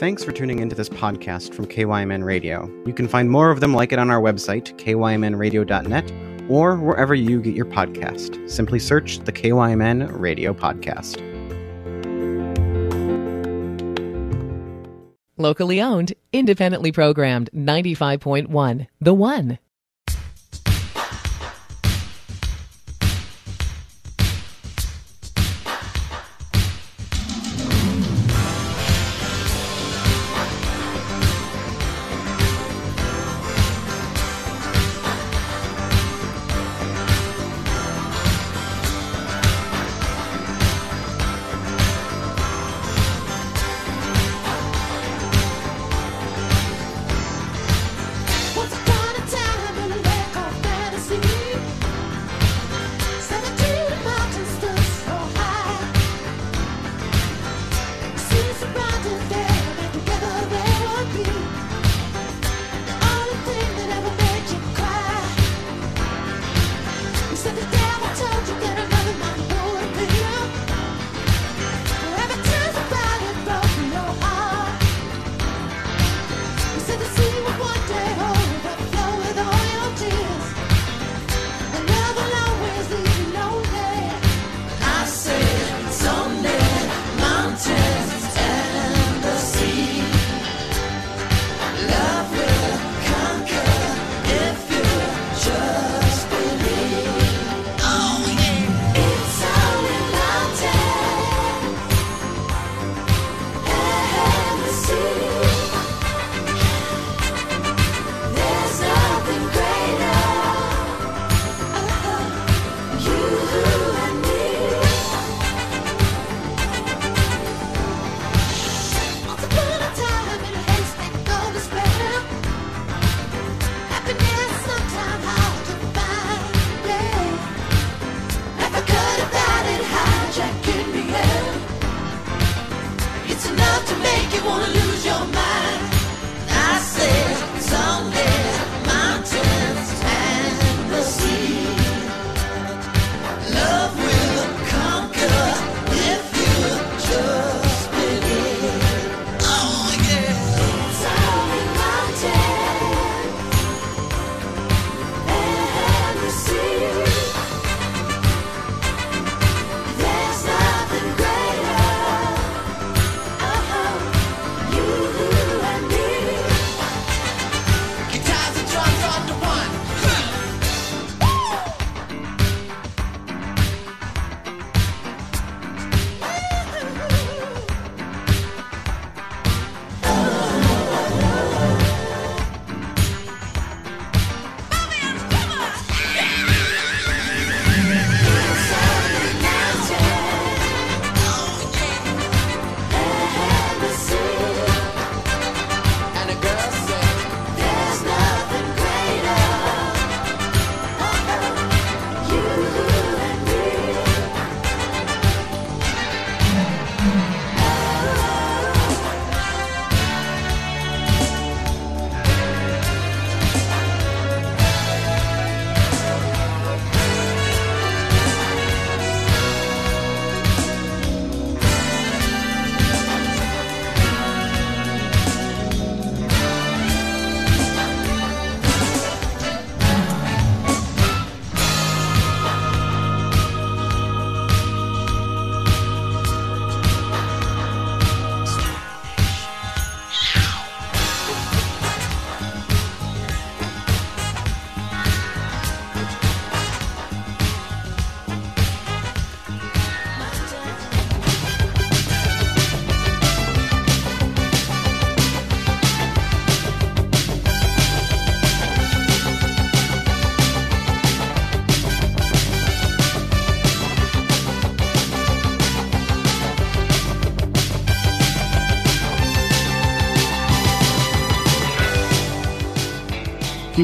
Thanks for tuning into this podcast from KYMN Radio. You can find more of them like it on our website, kymnradio.net, or wherever you get your podcast. Simply search the KYMN Radio Podcast. Locally owned, independently programmed, 95.1 The One.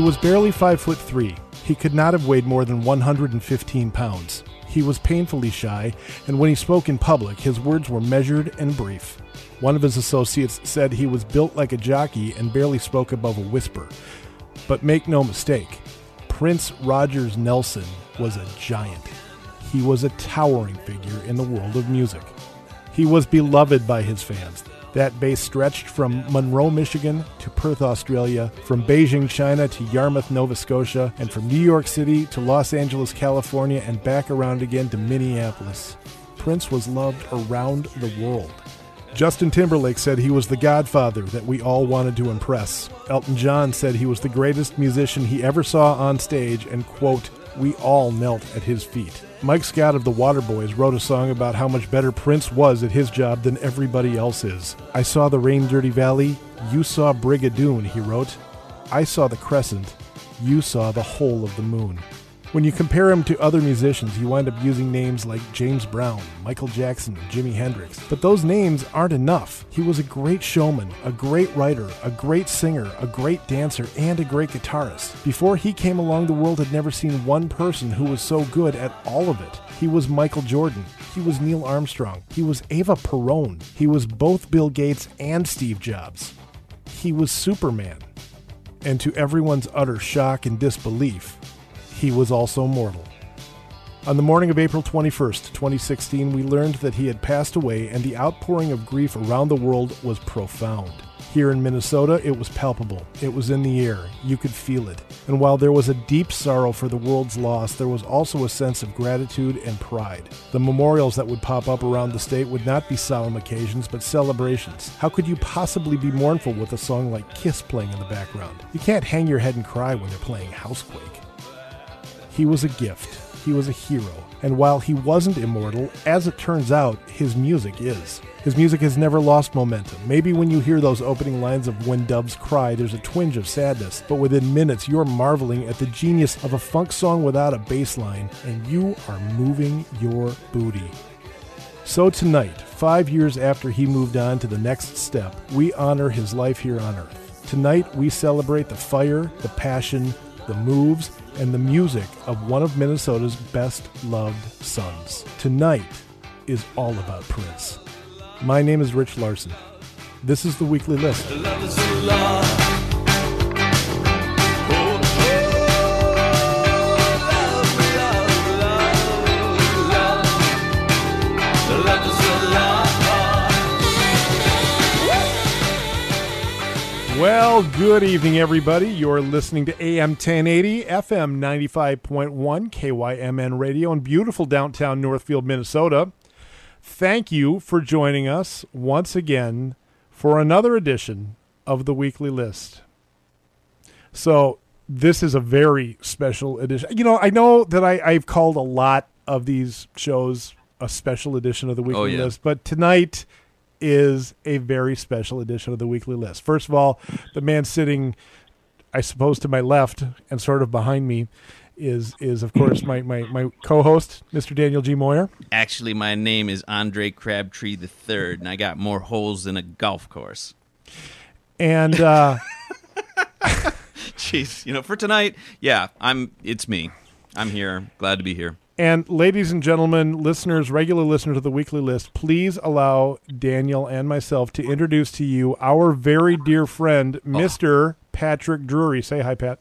Was barely five foot three. He could not have weighed more than 115 pounds. He was painfully shy, and when he spoke in public, his words were measured and brief. One of his associates said he was built like a jockey and barely spoke above a whisper. But make no mistake, Prince Rogers Nelson was a giant. He was a towering figure in the world of music. He was beloved by his fans. That base stretched from Monroe, Michigan to Perth, Australia, from Beijing, China to Yarmouth, Nova Scotia, and from New York City to Los Angeles, California, and back around again to Minneapolis. Prince was loved around the world. Justin Timberlake said he was the godfather that we all wanted to impress. Elton John said he was the greatest musician he ever saw on stage, and, quote, we all knelt at his feet. Mike Scott of the Waterboys wrote a song about how much better Prince was at his job than everybody else is. I saw the Rain Dirty Valley, you saw Brigadoon, he wrote. I saw the crescent, you saw the whole of the moon. When you compare him to other musicians, you wind up using names like James Brown, Michael Jackson, Jimi Hendrix. But those names aren't enough. He was a great showman, a great writer, a great singer, a great dancer, and a great guitarist. Before he came along, the world had never seen one person who was so good at all of it. He was Michael Jordan. He was Neil Armstrong. He was Eva Perón. He was both Bill Gates and Steve Jobs. He was Superman. And to everyone's utter shock and disbelief, he was also mortal. On the morning of April 21st, 2016, we learned that he had passed away, and the outpouring of grief around the world was profound. Here in Minnesota, it was palpable. It was in the air. You could feel it. And while there was a deep sorrow for the world's loss, there was also a sense of gratitude and pride. The memorials that would pop up around the state would not be solemn occasions, but celebrations. How could you possibly be mournful with a song like Kiss playing in the background? You can't hang your head and cry when they're playing Housequake. He was a gift. He was a hero. And while he wasn't immortal, as it turns out, his music is. His music has never lost momentum. Maybe when you hear those opening lines of When Doves Cry, there's a twinge of sadness, but within minutes, you're marveling at the genius of a funk song without a bass line, and you are moving your booty. So tonight, five years after he moved on to the next step, we honor his life here on Earth. Tonight, we celebrate the fire, the passion, the moves, and the music of one of Minnesota's best loved sons. Tonight is all about Prince. My name is Rich Larson. This is the weekly list. Well, good evening, everybody. You're listening to AM 1080, FM 95.1, KYMN Radio in beautiful downtown Northfield, Minnesota. Thank you for joining us once again for another edition of the weekly list. So, this is a very special edition. You know, I know that I, I've called a lot of these shows a special edition of the weekly Oh, yeah. list, but tonight is a very special edition of the weekly list. First of all, the man sitting, I suppose, to my left and sort of behind me is is of course my my, my co-host, Mr. Daniel G. Moyer. Actually, my name is Andre Crabtree the Third, and I got more holes than a golf course. And uh, Jeez, you know, for tonight, yeah, I'm. It's me. I'm here. Glad to be here. And ladies and gentlemen, listeners, regular listeners of the weekly list, please allow Daniel and myself to introduce to you our very dear friend, oh. Mr. Patrick Drury. Say hi, Pat.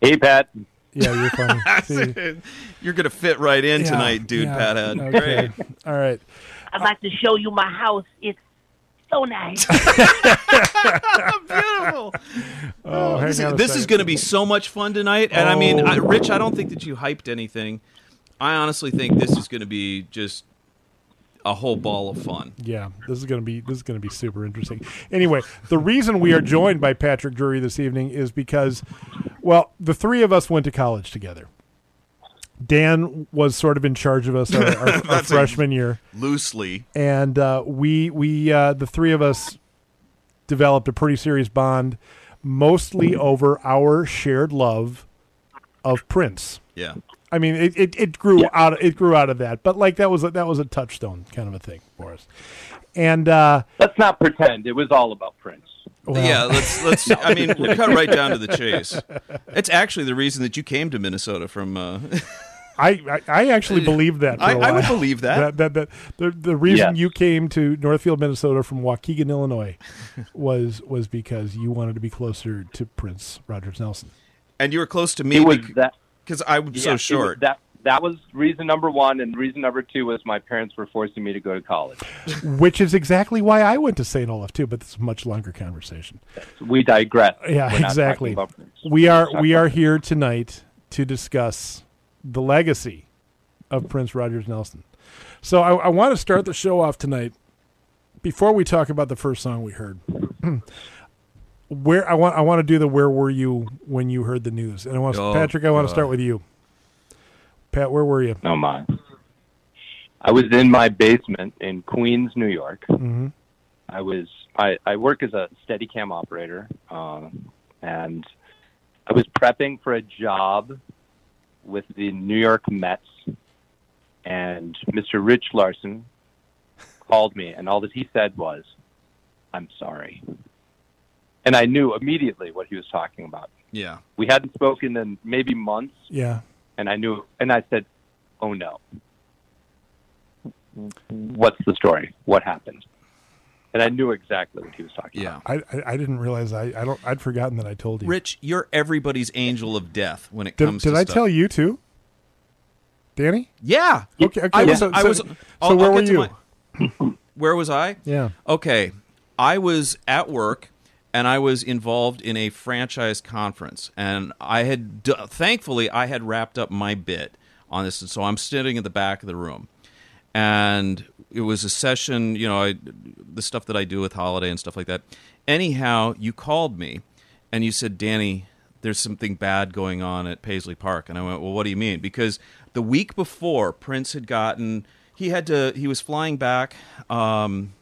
Hey, Pat. Yeah, you're funny. You're gonna fit right in Yeah, tonight, dude. yeah. Pathead. Okay. Great. All right. I'd like to show you my house. It's so nice. Beautiful. Oh, hang This, is, this is going to be so much fun tonight. And I mean, Oh. I, Rich, I don't think that you hyped anything. I honestly think this is going to be just a whole ball of fun. Yeah, this is going to be this is going to be super interesting. Anyway, the reason we are joined by Patrick Drury this evening is because, well, the three of us went to college together. Dan was sort of in charge of us our, our, our freshman year, Loosely. and uh, we we uh, the three of us developed a pretty serious bond, mostly over our shared love of Prince. Yeah. I mean, it, it, it grew out it grew out of that, but like that was a, that was a touchstone kind of a thing for us. And uh, Let's not pretend it was all about Prince. well, yeah, let's let's. I mean, we'll cut right down to the chase. It's actually the reason that you came to Minnesota from. Uh, I, I I actually uh, believe that. For I, a I would believe that. that, that, that the the reason Yes. you came to Northfield, Minnesota from Waukegan, Illinois, was was because you wanted to be closer to Prince Rogers Nelson. And you were close to me that. because I was yeah, so it was short. That that was reason number one, and reason number two was my parents were forcing me to go to college. Which is exactly why I went to St. Olaf too, but this is a much longer conversation. We digress. Yeah, We're exactly. talking about Prince. We are we are here tonight to discuss the legacy of Prince Rogers Nelson. So I, I want to start the show off tonight. Before we talk about the first song we heard, where I want I want to do the where were you when you heard the news? And I want Oh, Patrick, I want to start with you. Pat, where were you? Oh my! I was in my basement in Queens, New York. hmm I was I, I work as a Steadicam operator, um, and I was prepping for a job with the New York Mets, and Mr. Rich Larson called me, and all that he said was, "I'm sorry," and I knew immediately what he was talking about. Yeah. We hadn't spoken in maybe months, Yeah. and I knew, and I said, "Oh no, what's the story? What happened?" And I knew exactly what he was talking about. Yeah. I, I I didn't realize I I don't I'd forgotten that I told you. Rich, you're everybody's angel of death when it did comes did to I stuff. tell you too? Danny? Yeah. Okay, okay. I was. so, I was. so I'll- where I'll were you? my- where was I? Yeah. Okay. I was at work and I was involved in a franchise conference and I had thankfully I had wrapped up my bit on this and so I'm sitting at the back of the room. And it was a session, you know, I, the stuff that I do with Holiday and stuff like that. Anyhow, you called me and you said, "Danny, there's something bad going on at Paisley Park." And I went, "Well, what do you mean?" Because the week before Prince had gotten he had to he was flying back um,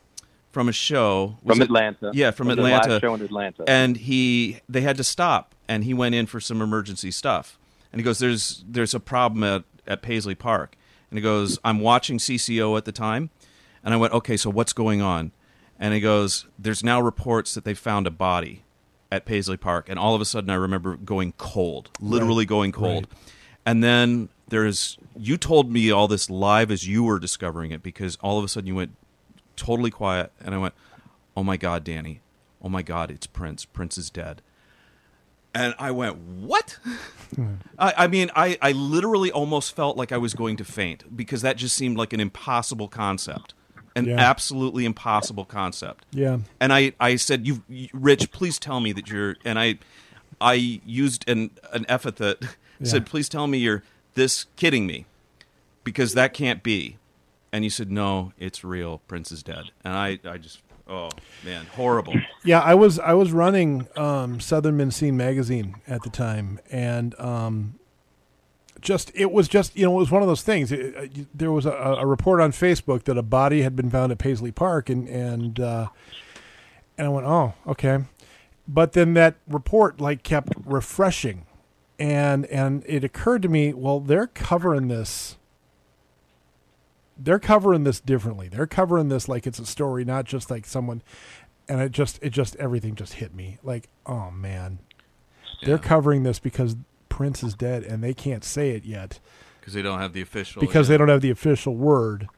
from a show from it- Atlanta. Yeah, from Was Atlanta. Show in Atlanta. And he they had to stop and he went in for some emergency stuff. And he goes, There's there's a problem at, at Paisley Park. And he goes, I'm watching CCO at the time. And I went, Okay, so what's going on? And he goes, There's now reports that they found a body at Paisley Park. And all of a sudden I remember going cold, literally going cold. And then there's you told me all this live as you were discovering it because all of a sudden you went totally quiet and I went, "Oh my god, Danny. Oh my god, it's Prince. Prince is dead." And I went, "What?" I, I mean, I, I literally almost felt like I was going to faint because that just seemed like an impossible concept, an Yeah. absolutely impossible concept. Yeah. And I, I said, "You, you- Rich, please tell me that you're." And I, I used an an epithet. Said, "Please tell me you're this kidding me, because that can't be." And you said, "No, it's real. Prince is dead." And I, I just, oh man, horrible. Yeah, I was I was running um, Southern Minn Scene magazine at the time, and um, just it was just you know it was one of those things. It, uh, you- there was a, a report on Facebook that a body had been found at Paisley Park, and and uh, and I went, oh, okay. But then that report like kept refreshing, and and it occurred to me, well, they're covering this. They're covering this differently. They're covering this like it's a story, not just like someone. And it just, it just, everything just hit me. Like, oh man, they're Yeah. covering this because Prince is dead, and they can't say it yet because they don't have the official. because yeah. they don't have the official word.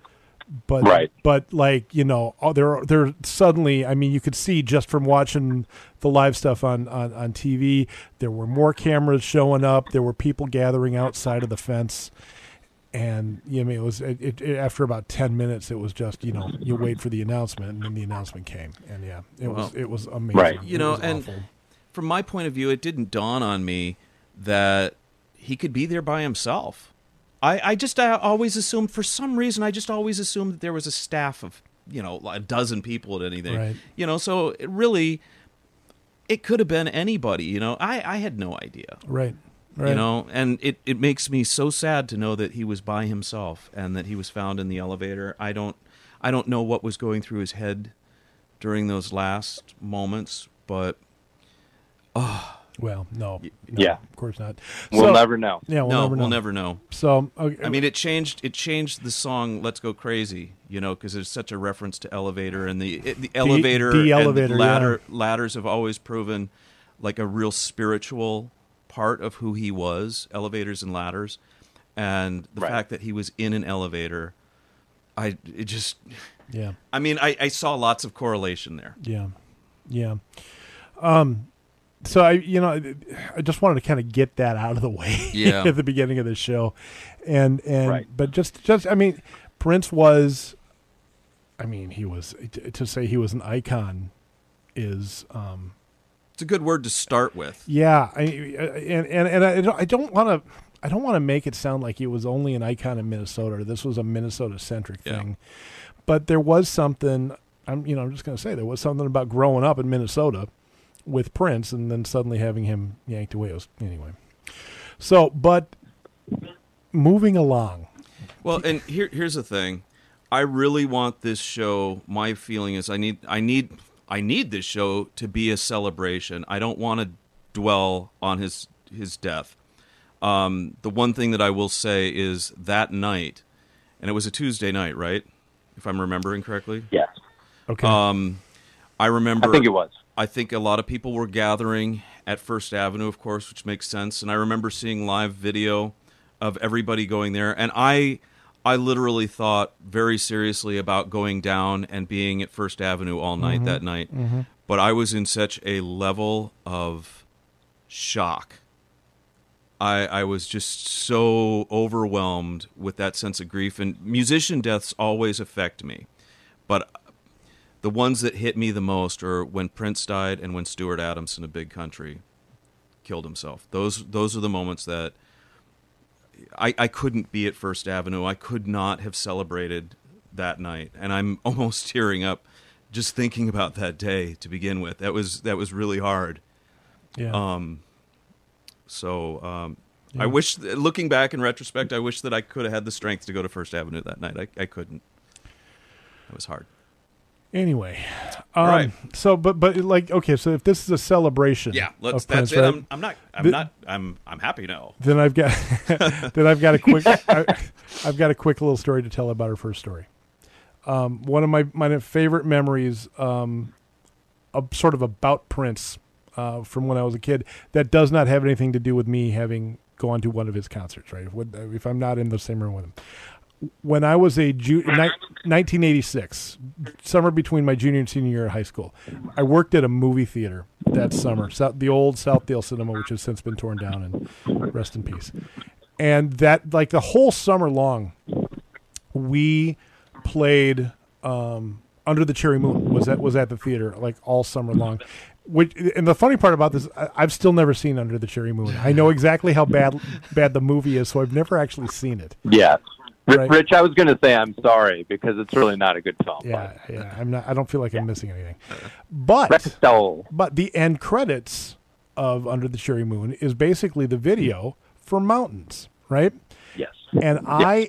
But Right. but like you know, oh, they're they're suddenly. I mean, you could see just from watching the live stuff on, on on TV, there were more cameras showing up. There were people gathering outside of the fence, and you know, I mean, it was it, it, it- after about ten minutes, it was just you know you wait for the announcement, and then the announcement came, and yeah, it was it was amazing. Right. You It know, and awful. from my point of view, it didn't dawn on me that he could be there by himself. I, I just I always assumed, for some reason, I just always assumed that there was a staff of, you know, a dozen people at anything. Right. You know, so it really, it could have been anybody. You know, I, I had no idea. right, right. You know, and it, it makes me so sad to know that he was by himself and that he was found in the elevator. I don't I don't know what was going through his head during those last moments, but oh, well, no, no, Yeah. of course not. we'll So- never know. Yeah, we'll no, never know. we'll never know. So okay, I mean, it changed. It changed the song "Let's Go Crazy," you know, because there's such a reference to elevator and the it, the elevator, the and elevator, ladder. Ladders have always proven like a real spiritual part of who he was. Elevators and ladders, and the Right. fact that he was in an elevator, I it just. yeah. I mean, I, I saw lots of correlation there. Yeah, yeah. Um, so I, you know, I just wanted to kind of get that out of the way Yeah. at the beginning of the show, and and Right. but just just I mean, Prince was, I mean, he was to to say he was an icon is um It's a good word to start with. yeah I and and and I don't want to I don't want to make it sound like it was only an icon in Minnesota this was a Minnesota centric Yeah. thing, but there was something. I'm you know I'm just going to say there was something about growing up in Minnesota with Prince and then suddenly having him yanked away. It was, anyway, so but moving along. Well, and here here's the thing. I really want this show. My feeling is I need I need I need this show to be a celebration. I don't want to dwell on his his death. Um, the one thing that I will say is that night, and it was a Tuesday night, right? If I'm remembering correctly. Yes, Okay, Um, I remember. I think it was. I think a lot of people were gathering at First Avenue, of course, which makes sense. And I remember seeing live video of everybody going there, and I, I literally thought very seriously about going down and being at First Avenue all night mm-hmm. that night. Mm-hmm. But I was in such a level of shock. I, I was just so overwhelmed with that sense of grief, and musician deaths always affect me. But the ones that hit me the most are when Prince died and when Stuart Adamson a big country killed himself. Those those are the moments that I, I couldn't be at First Avenue. I could not have celebrated that night. And I'm almost tearing up just thinking about that day to begin with. That was that was really hard. yeah, Um so um I wish looking back in retrospect, I wish that I could have had the strength to go to First Avenue that night. I, I couldn't. It was hard. Anyway, um, right. So, but but like okay, so if this is a celebration, Yeah, let's. of That's Prince, it. right? I'm, I'm not. I'm not. I'm. I'm happy now. then I've got then I've got a quick I, I've got a quick little story to tell about her first story. Um, one of my my favorite memories, um, of sort of about Prince, uh, from when I was a kid. That does not have anything to do with me having gone to one of his concerts. Right, if, if I'm not in the same room with him. When I was a ju- ni- 1986, summer between my junior and senior year of high school, I worked at a movie theater that summer, South, the old Southdale Cinema, which has since been torn down and rest in peace. And that, like the whole summer long, we played um, Under the Cherry Moon was at was at the theater like all summer long. Which and the funny part about this, I, I've still never seen Under the Cherry Moon. I know exactly how bad bad the movie is, so I've never actually seen it. Yeah. Right. Rich, I was going to say I'm sorry because it's really not a good film. Yeah, yeah. I'm not. I don't feel like I'm missing anything. But but the end credits of Under the Cherry Moon is basically the video for Mountains, right? Yes. And I,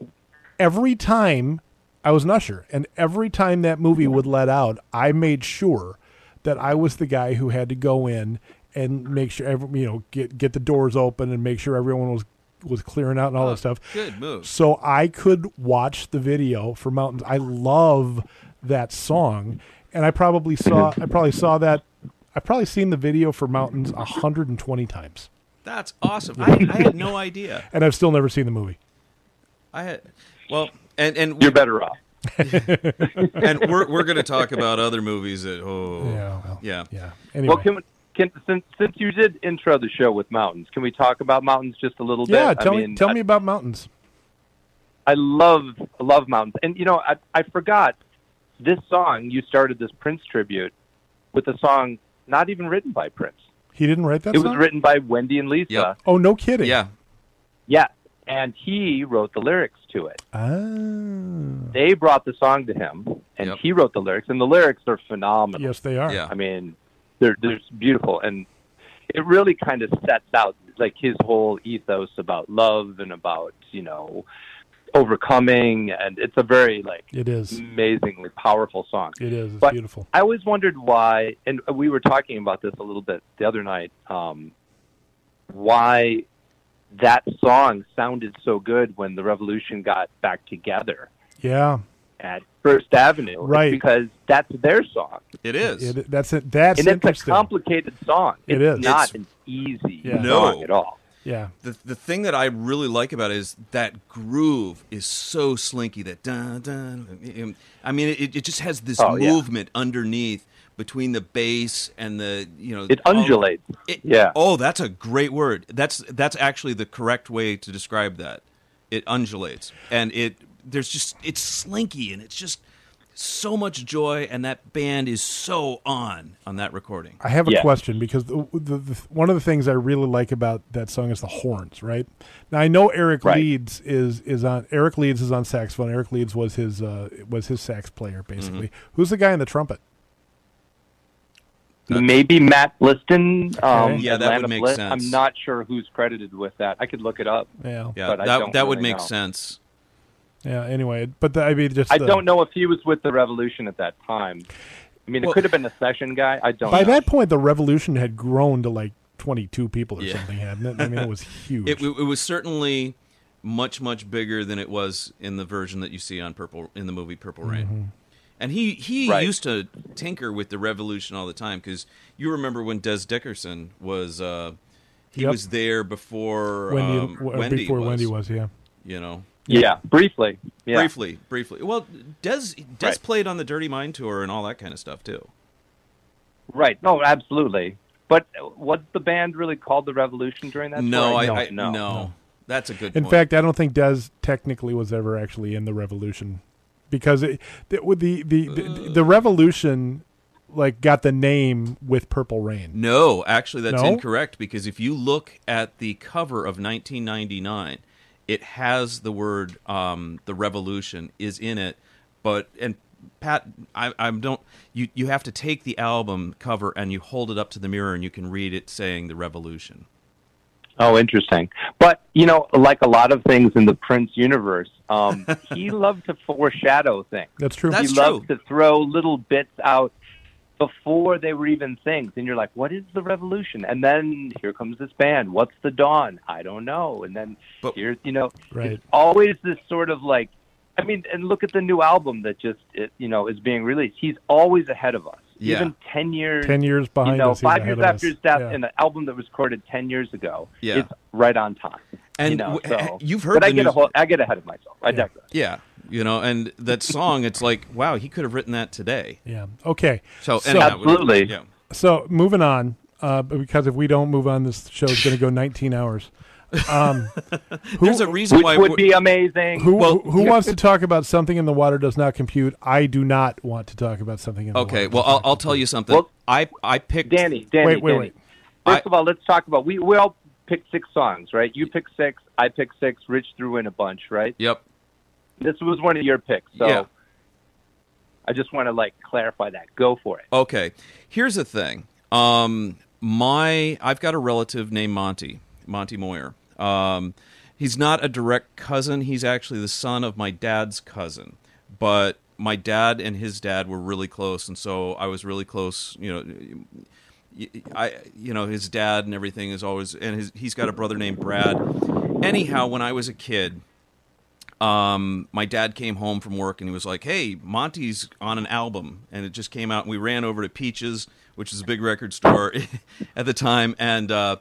every time I was an usher, and every time that movie would let out, I made sure that I was the guy who had to go in and make sure every, you know get get the doors open and make sure everyone was was clearing out and all that oh, stuff. Good move. So I could watch the video for Mountains. I love that song, and I probably saw I probably saw that. I've probably seen the video for Mountains 120 times, That's awesome. I, I had no idea. and I've still never seen the movie. I had. Well, and and You're better off. and we're we're going to talk about other movies that oh Yeah, well, yeah. Yeah. Anyway. Well, can, can since since you did intro the show with mountains, can we talk about mountains just a little bit? yeah, tell I me mean, tell I, me about Mountains. I love love mountains, and you know, I I forgot this song. You started this Prince tribute with a song not even written by Prince. He didn't write that it song. was written by Wendy and Lisa. Yep. oh, no kidding. Yeah. Yeah, and he wrote the lyrics to it. Ah. They brought the song to him, and Yep. he wrote the lyrics, and the lyrics are phenomenal. Yes, they are. Yeah. I mean, they're they're beautiful, and it really kind of sets out like his whole ethos about love and about you know overcoming, and it's a very like It is. amazingly powerful song. It is. It's But- beautiful. I always wondered why, and we were talking about this a little bit the other night. Um, why that song sounded so good when the Revolution got back together Yeah. at First Avenue, Right. because that's their song. It is. It, that's it. That's and it's a complicated song. It it's not It's- an easy Yeah. song No. at all. yeah. the the thing that I really like about it is that groove is so slinky that dun dun. I mean, it, it just has this Oh, yeah. movement underneath, between the bass and the you know It all- undulates. it- Yeah. Oh, that's a great word. That's that's actually the correct way to describe that. It undulates, and it there's just it's slinky, and it's just so much joy, and that band is so on on that recording. I have a Yeah. question because the, the, the, one of the things I really like about that song is the horns. Right now, I know Eric Right. Leeds is is on. Eric Leeds is on saxophone. Eric Leeds was his uh, was his sax player basically. Who's the guy in the trumpet? Maybe Matt Blistan. Um, Yeah, that Atlanta would make Bliss. sense. I'm not sure who's credited with that. I could look it up. Yeah, Yeah, But I that don't that would make know. sense. Yeah. Anyway, but the, I mean, just I the- don't know if he was with the Revolution at that time. I mean, it Well- could have been a session guy. I don't. By know. that point, the revolution had grown to like twenty two people or Yeah. something, hadn't it? I mean, it was huge. It, it was certainly much much bigger than it was in the version that you see on Purple in the movie Purple Rain. Mm-hmm. And he he Right. used to tinker with the Revolution all the time because you remember when Dez Dickerson was uh, he Yep. was there before Wendy, um, Wendy before was, Wendy was, yeah. you know Yeah, briefly. Yeah. briefly briefly. Well, Dez Dez Right. played on the Dirty Mind tour and all that kind of stuff too. Right. No, absolutely. But was the band really called the Revolution during that? no, tour? I, don't I know. no. That's a good. In point. fact, I don't think Dez technically was ever actually in the revolution because it, the, with the, the, the the uh. revolution like got the name with Purple Rain. No, actually, that's No? incorrect because if you look at the cover of 1999, it has the word um, "the Revolution" is in it, but and Pat, I, I don't. You you have to take the album cover and you hold it up to the mirror and you can read it saying "the Revolution." Oh, interesting. But you know, like a lot of things in the Prince universe, um, he loved to foreshadow things. That's true. That's he true. loved to throw little bits out before they were even things, and you're like, "What is the revolution?" And then here comes this band. What's the dawn? I don't know. And then But- here's you know, Right. it's always this sort of like, I mean, and look at the new album that just it, you know is being released. He's always ahead of us. Yeah. Even ten years, Ten years behind you know, us. five ahead years of after us. his death, Yeah. and an album that was recorded ten years ago, Yeah. it's right on time. And you know, so, you've heard but I the get a whole, I get ahead of myself. I digress. Yeah, you know, and that song, it's like, wow, he could have written that today. yeah. Okay. So, So- anyhow, we- Absolutely. yeah. So moving on, uh, because if we don't move on, this show is going to go 19 hours. Um, who, There's a reason Which why would be amazing. who, well- who wants to talk about something in the water does not compute? I do not want to talk about something in the Okay, water. well, I'll, I'll tell you something. Well- I I picked Danny, Danny, Wait, wait, Danny. wait. First I- of all, let's talk about we we all picked six songs, right? You picked six, I picked six. Rich threw in a bunch, right? Yep. This was one of your picks, so Yeah. I just want to like clarify that. Go for it. Okay. Here's the thing. Um, my I've got a relative named Monty, Monty Moyer. Um, he's not a direct cousin. He's actually the son of my dad's cousin. But my dad and his dad were really close, and so I was really close. You know, I you know his dad and everything is always, and his, he's got a brother named Brad. Anyhow, when I was a kid, um, my dad came home from work and he was like, "Hey, Monty's on an album," and it just came out. And we ran over to Peaches, which is a big record store at the time, and uh,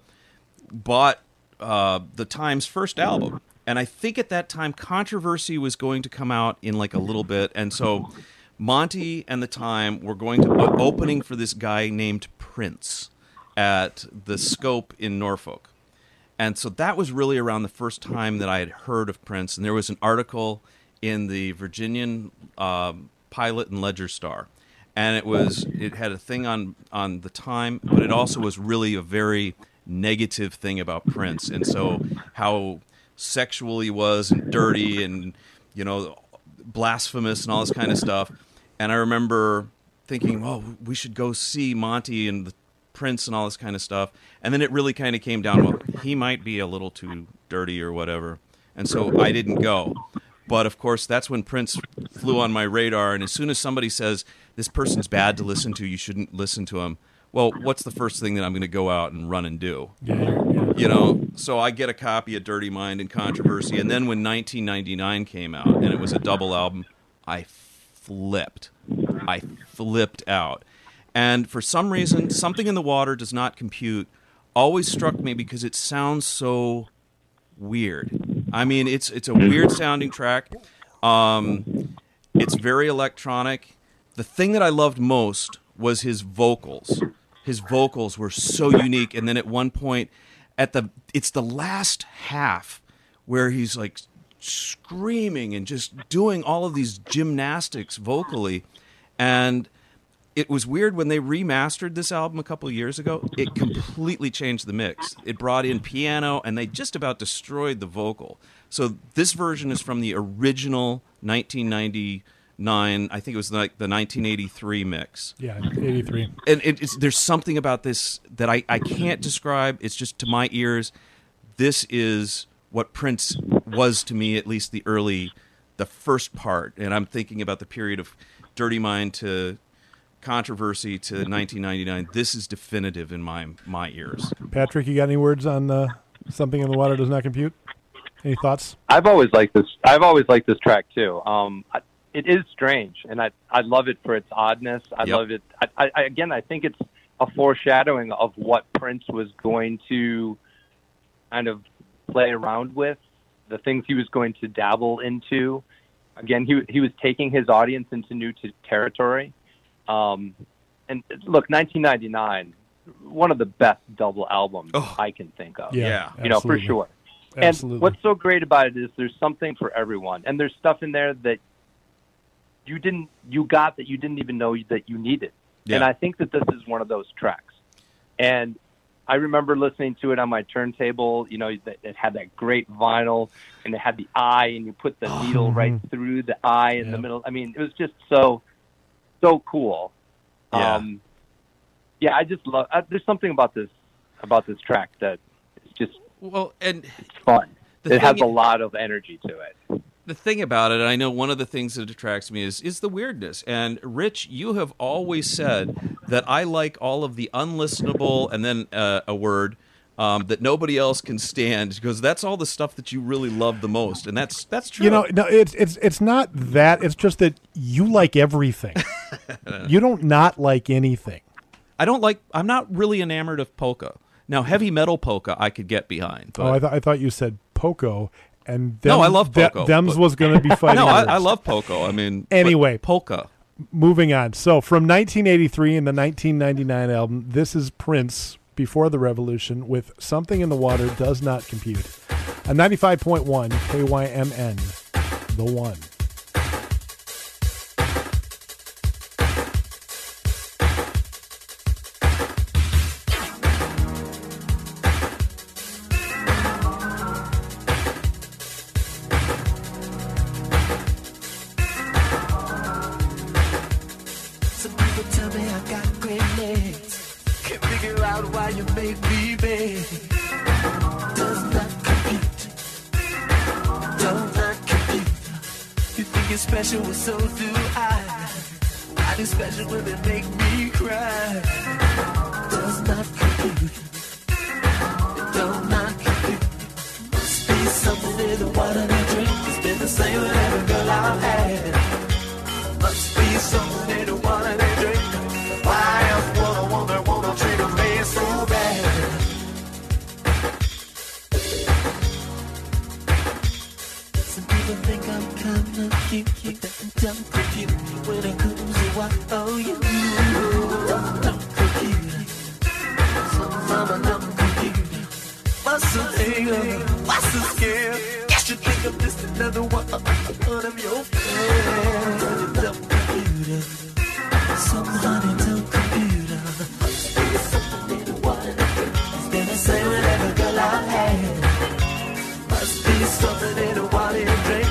bought uh, the Times' first album. And I think at that time, Controversy was going to come out in like a little bit, and so Monty and the Time were going to opening for this guy named Prince at the Scope in Norfolk. And so that was really around the first time that I had heard of Prince. And there was an article in the Virginian um, Pilot and Ledger Star, and it was it had a thing on on the time, but it also was really a very negative thing about Prince, and so how sexual he was and dirty and you know blasphemous and all this kind of stuff. And I remember thinking, well, we should go see Monty and the Prince and all this kind of stuff. And then it really kind of came down, well, he might be a little too dirty or whatever. And so I didn't go. But of course, that's when Prince flew on my radar. And as soon as somebody says, this person's bad to listen to, you shouldn't listen to him. Well, what's the first thing that I'm going to go out and run and do? Yeah. you know so i get a copy of dirty mind and controversy and then when 1999 came out and it was a double album i flipped i flipped out and for some reason something in the water does not compute always struck me because it sounds so weird. I mean it's it's a weird sounding track. Um, it's very electronic. The thing that i loved most was his vocals. His vocals were so unique, and then at one point, at the it's the last half where he's like screaming and just doing all of these gymnastics vocally, and it was weird when they remastered this album a couple of years ago. It completely changed the mix. It brought in piano, and they just about destroyed the vocal. So this version is from the original 1999. I think it was like the 1983 mix. Yeah, 83. And it, it's, there's something about this that I, I can't describe. It's just to my ears. This is what Prince was to me, at least the early, the first part. And I'm thinking about the period of Dirty Mind to controversy to 1999. This is definitive in my my ears. Patrick, you got any words on uh, something in the water does not compute? Any thoughts? I've always liked this. I've always liked this track too. Um, I, it is strange, and I I love it for its oddness. I Yep. love it. I, I, again, I think it's a foreshadowing of what Prince was going to kind of play around with, the things he was going to dabble into. Again, he he was taking his audience into new t- territory. Um, and look, 1999, one of the best double albums Oh. I can think of Yeah. you know, for sure. Absolutely. And what's so great about it is there's something for everyone, and there's stuff in there that you didn't, you got that you didn't even know that you needed. Yeah. And I think that this is one of those tracks. And I remember listening to it on my turntable. You know, it it had that great vinyl, and it had the eye, and you put the needle right through the eye in Yeah. the middle. I mean, it was just so, so cool. Yeah. Um, yeah, I just love. Uh, there's something about this about this track that is just Well, and it's fun. It has thing a i- lot of energy to it. the thing about it, I know one of the things that attracts me is is the weirdness. And Rich, you have always said that I like all of the unlistenable, and then uh, a word um, that nobody else can stand, because that's all the stuff that you really love the most, and that's that's true. You know, no, it's it's it's not that. It's just that you like everything. you don't not like anything. I don't like. I'm not really enamored of polka. Now, heavy metal polka, I could get behind. But oh, I thought I thought you said Poco, and them, No, I love Poco, Them's but- was going to be fighting. no, I. I love polka. I mean, Anyway. polka. Moving on. So from 1983 in the 1999 album, this is Prince before the revolution with Something in the Water Does Not Compute. A 95.1 KYMN, the one. Must be something in the water you drink.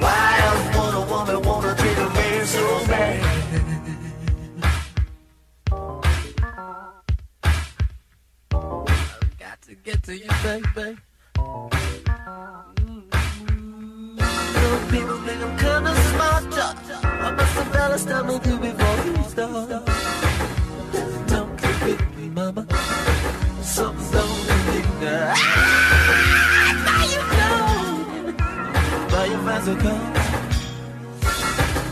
Why a woman wanna a man so bad? I've got to get to you, baby. Mm-hmm. Some people think I'm kinda smart. What must a me before he start? You find.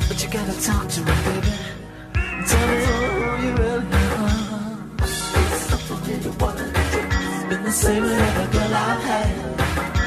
But you gotta talk to me, baby. Tell me who you really are. Something in the water. It's been the same with every girl I've had.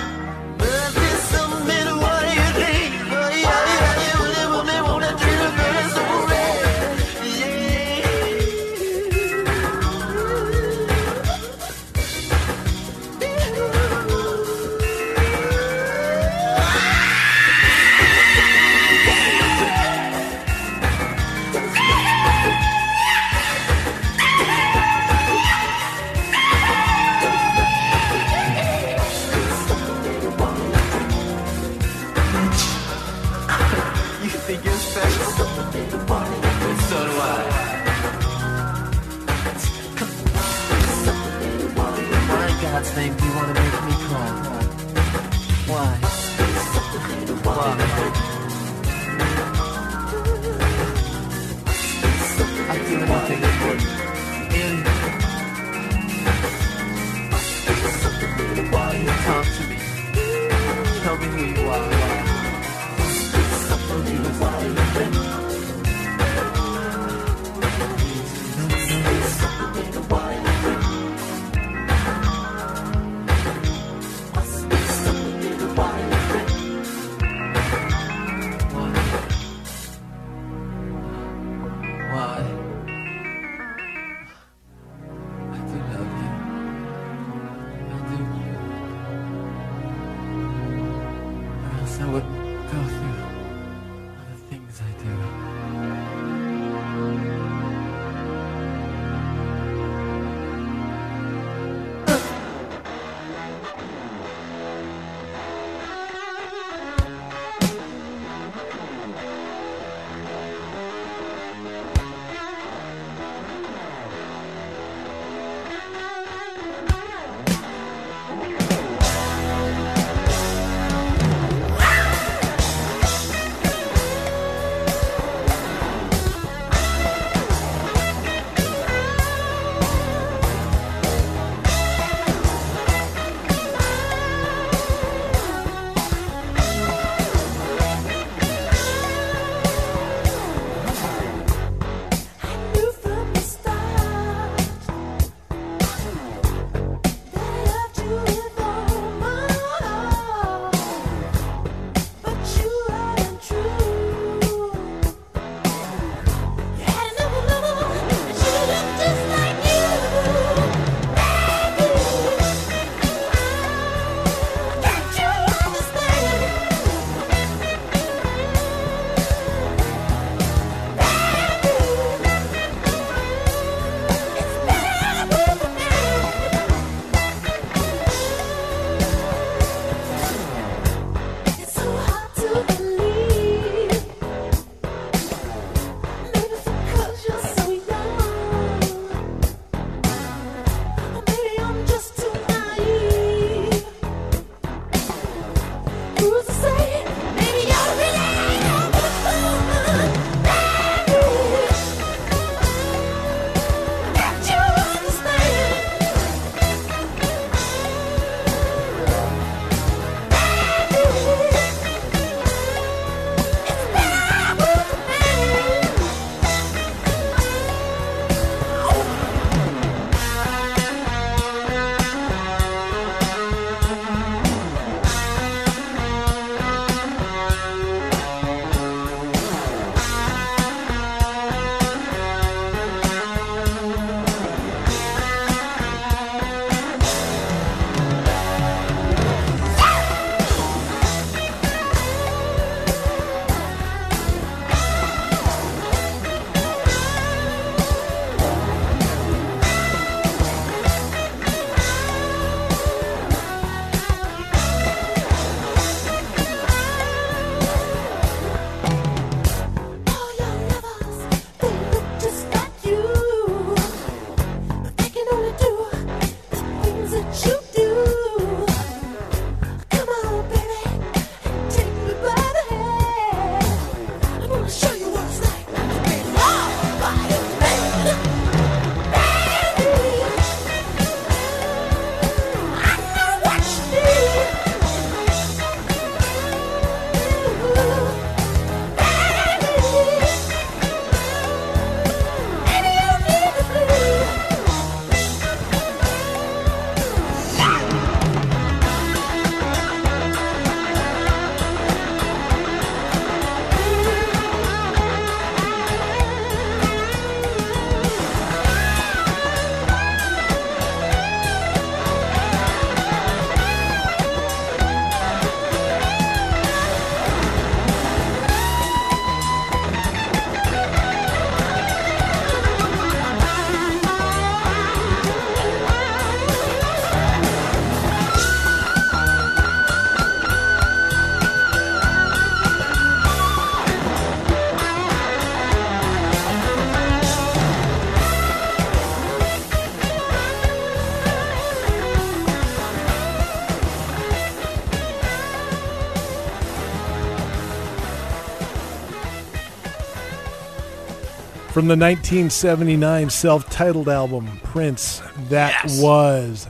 From the 1979 self titled album, Prince, that Yes. was.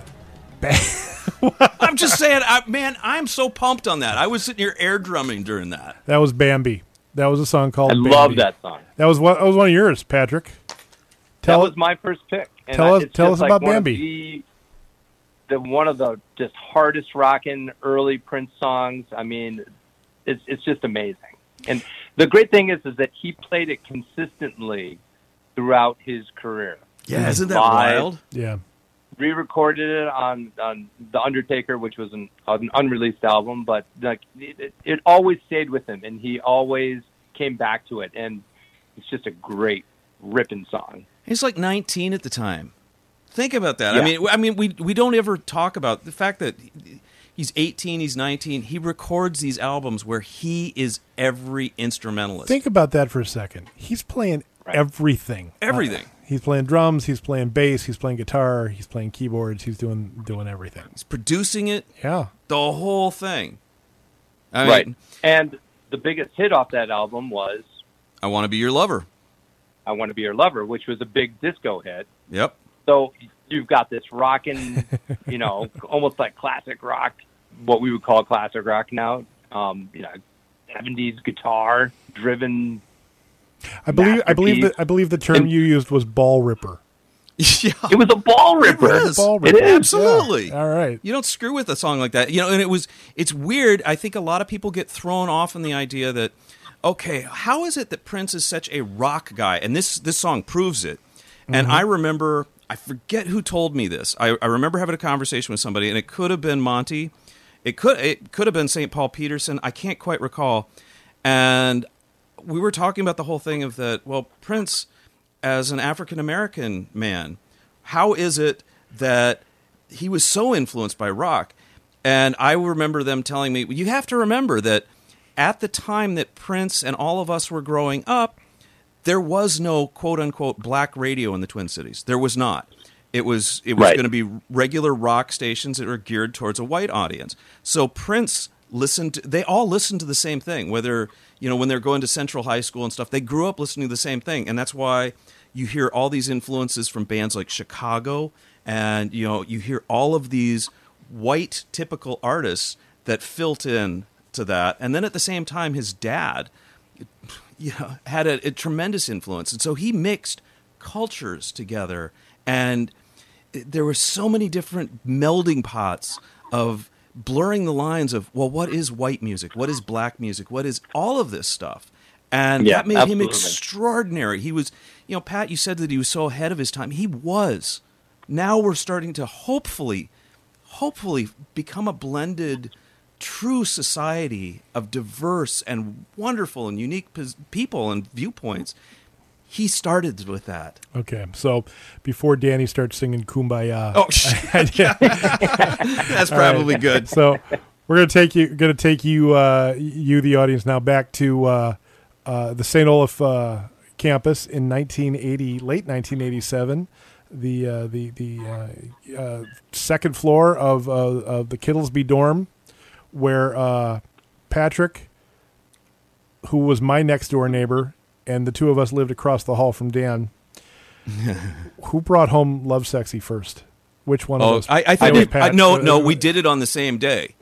I'm just saying, I, man, I'm so pumped on that. I was sitting here air drumming during that. That was Bambi. That was a song called I Bambi. love that song. That was one, that was one of yours, Patrick. Tell that was my first pick. And tell us- tell us like about one Bambi. The, the one of the just hardest rocking early Prince songs. I mean, it's it's just amazing. And the great thing is, is that he played it consistently throughout his career. Yeah, isn't that Live. wild? yeah. Re-recorded it on on The Undertaker, which was an, an unreleased album, but like it, it, it always stayed with him, and he always came back to it. And it's just a great ripping song. He's like 19 at the time. Think about that. I mean, I mean, we we don't ever talk about the fact that he's 18, he's 19. He records these albums where he is every instrumentalist. Think about that for a second. He's playing Right. everything. Everything. Uh, he's playing drums. He's playing bass. He's playing guitar. He's playing keyboards. He's doing doing everything. he's producing it, Yeah. the whole thing. I mean, right. And the biggest hit off that album was I want to be your lover. I Want to Be Your Lover, which was a big disco hit. Yep. So you've got this rocking, you know, almost like classic rock, what we would call classic rock now. Um, you know, 70s guitar driven. I believe I believe that I believe the term And- you used was ball ripper. yeah. It was a ball ripper. is. Ball It ripper. is. Absolutely. Yeah. All right. You don't screw with a song like that. You know, and it was it's weird. I think a lot of people get thrown off in the idea that okay, how is it that Prince is such a rock guy? And this this song proves it. And I remember I forget who told me this. I, I remember having a conversation with somebody, and it could have been Monty. It could it could have been St. Paul Peterson. I can't quite recall. And we were talking about the whole thing of that. Well, Prince, as an African American man, how is it that he was so influenced by rock? And I remember them telling me, you have to remember that at the time that Prince and all of us were growing up, there was no quote unquote black radio in the Twin Cities. There was not. It was it was Right. going to be regular rock stations that were geared towards a white audience. So Prince listened to, they all listened to the same thing whether you know when they're going to Central High School and stuff. They grew up listening to the same thing and that's why you hear all these influences from bands like Chicago and you know you hear all of these white typical artists that filt in to that. And then at the same time his dad you know, had a, a tremendous influence. And so he mixed cultures together. And there were so many different melding pots of blurring the lines of, well, what is white music? What is black music? What is all of this stuff? And Yeah, that made him extraordinary. He was, you know, Pat, you said that he was so ahead of his time. He was. Now we're starting to hopefully, hopefully become a blended, true society of diverse and wonderful and unique people and viewpoints. He started with that. Okay. So before Danny starts singing "Kumbaya," Oh, shit. that's probably good. So we're gonna take you gonna take you uh, you the audience now back to uh, uh, the St. Olaf uh, campus in 1980, late 1987. The uh, the the uh, uh, second floor of uh, of the Kittelsby dorm, where uh, Patrick, who was my next door neighbor, and the two of us lived across the hall from Dan. who brought home "Lovesexy" first? Which one of Oh, us? I, I think was we, Pat. I, no, Uh, no, we did it on the same day,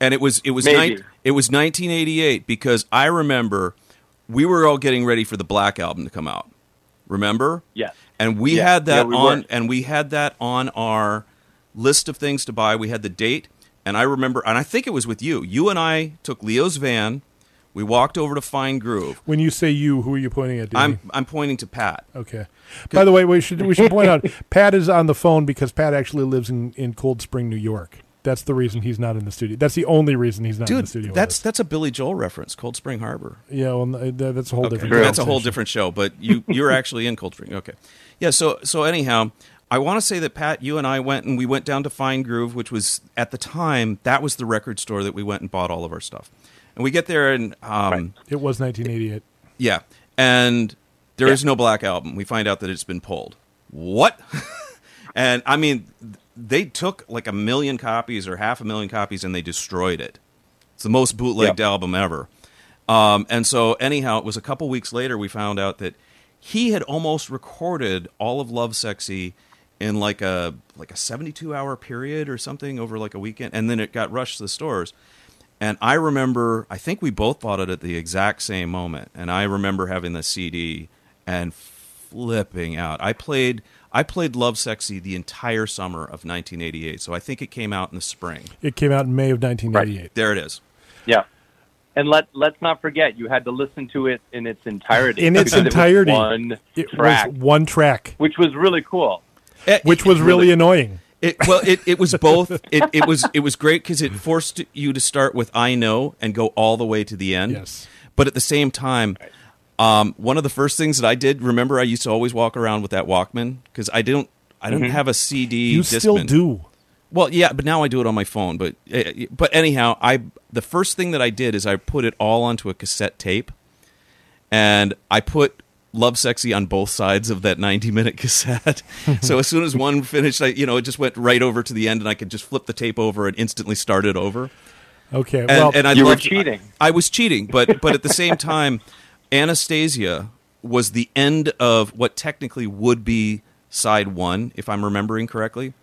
and it was it was Maybe. nine, it was 1988 because I remember we were all getting ready for the Black album to come out. Remember? Yes. And we Yeah. had that Yeah, we on, were. and we had that on our list of things to buy. We had the date, and I remember, and I think it was with you. You and I took Leo's van. We walked over to Fine Groove. When you say you, who are you pointing at? Danny? I'm I'm pointing to Pat. okay. By the way, we should we should point out Pat is on the phone because Pat actually lives in, in Cold Spring, New York. That's the reason he's not in the studio. That's the only reason he's not in the studio. with that's us. that's a Billy Joel reference, Cold Spring Harbor. yeah. Well, no, that- that's a whole different. That's a whole different show, but you you're actually in Cold Spring. Okay. Yeah, so so anyhow, I want to say that Pat, you and I went and we went down to Fine Groove, which was at the time that was the record store that we went and bought all of our stuff. And we get there and um It was 1988. yeah, and there is no Black album. We find out that it's been pulled. What? and I mean, they took like a million copies or half a million copies and they destroyed it. It's the most bootlegged album ever. Um, and so, anyhow, it was a couple weeks later we found out that he had almost recorded all of Lovesexy in like a like a 72 hour period or something over like a weekend and then it got rushed to the stores and I remember I think we both bought it at the exact same moment and I remember having the CD and flipping out. I played I played Lovesexy the entire summer of 1988. So I think it came out in the spring. It came out in May of 1988. There it is. Yeah. And let let's not forget, you had to listen to it in its entirety. In its because it was entirety. one It track, was one track, which was really cool. Eh, it- which was really annoying. It, well, it, it was both. It, it was it was great because it forced you to start with "Eye No" and go all the way to the end. Yes. But at the same time, um, one of the first things that I did, remember, I used to always walk around with that Walkman because I don't I don't have a CD. You still do. Well, yeah, but now I do it on my phone. But uh, but anyhow, I the first thing that I did is I put it all onto a cassette tape, and I put Lovesexy on both sides of that 90 minute cassette. so as soon as one finished, I you know it just went right over to the end, and I could just flip the tape over and instantly start it over. Okay. And, well, and I You were cheating. I, I was cheating, but but at the same time, Anna Stesia was the end of what technically would be side one, if I'm remembering correctly.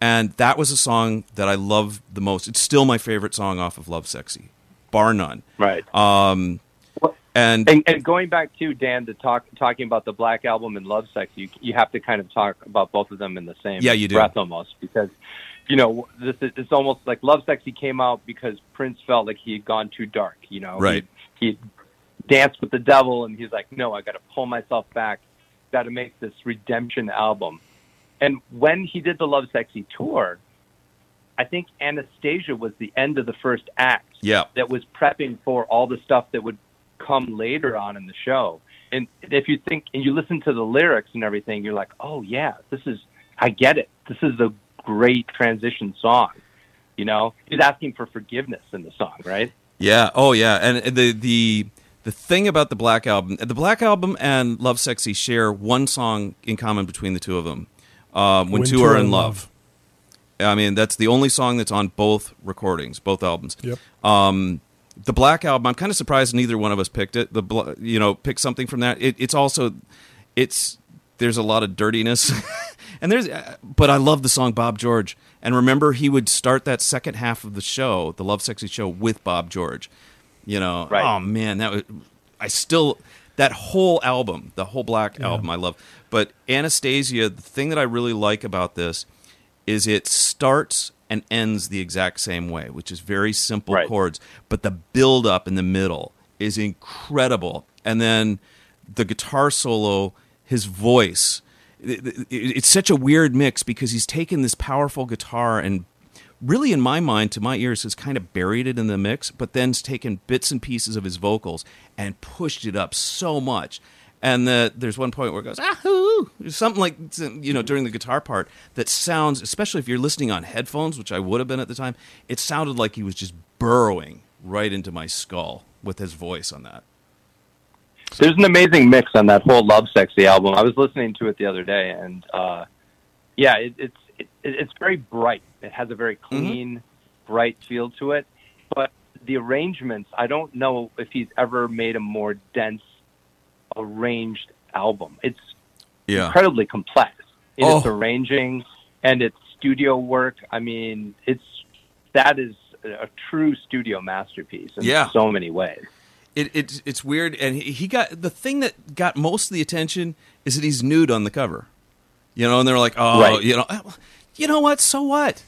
And that was a song that I loved the most. It's still my favorite song off of Lovesexy, bar none. Right. Um, and, And, and going back to Dan to talk talking about the Black Album and Love Sex, you you have to kind of talk about both of them in the same Yeah, you do. breath almost because you know this is it's almost like Lovesexy came out because Prince felt like he had gone too dark. You know, Right. He, he danced with the devil, and he's like, no, I got to pull myself back. Got to make this redemption album. And when he did the Lovesexy tour, I think Anna Stesia was the end of the first act yeah, that was prepping for all the stuff that would come later on in the show. And if you think and you listen to the lyrics and everything, you're like, oh yeah, this is I get it. This is a great transition song. You know, he's asking for forgiveness in the song, right? Yeah. Oh, yeah. And the the the thing about the Black Album, the Black Album and Lovesexy share one song in common between the two of them. Um, when, two are in love. I mean, that's the only song that's on both recordings, both albums. Yep. Um, the Black Album, I'm kind of surprised neither one of us picked it. The you know picked something from that. It, it's also it's there's a lot of dirtiness, and there's uh, but I love the song Bob George. And remember, he would start that second half of the show, the Lovesexy show, with Bob George. You know, Right. oh man, that was I still that whole album, the whole Black album, I love. But Anna Stesia, the thing that I really like about this is it starts and ends the exact same way, which is very simple Right. chords, but the build up in the middle is incredible. And then the guitar solo, his voice, it- it- it's such a weird mix because he's taken this powerful guitar and really in my mind to my ears has kind of buried it in the mix but then's taken bits and pieces of his vocals and pushed it up so much and the, there's one point where it goes ahoo something like you know during the guitar part that sounds especially if you're listening on headphones which i would have been at the time it sounded like he was just burrowing right into my skull with his voice on that There's an amazing mix on that whole Lovesexy album. I was listening to it the other day, and uh, yeah, it, it's it, it's very bright. It has a very clean, bright feel to it. But the arrangements, I don't know if he's ever made a more dense arranged album. It's yeah incredibly complex in its Oh. arranging and its studio work. I mean, it's that is a true studio masterpiece in Yeah. so many ways. it, it's it's weird and he, he got the thing that got most of the attention is that he's nude on the cover you know and they're like oh Right. you know "Oh, you know what so what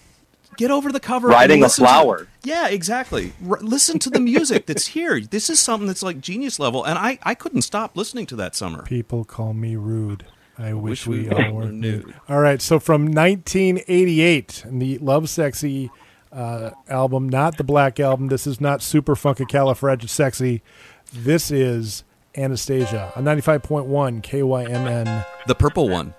get over the cover Riding and a listen to- flower. yeah exactly R- listen to the music that's here this is something that's like genius level and i i couldn't stop listening to that summer People call me rude. I wish, Wish we, we all were were nude. nude. All right, so from 1988, and the Lovesexy uh, album, not the Black album. This is not Superfunkycalifragisexy. This is Anna Stesia on 95.1 KYMN. the purple one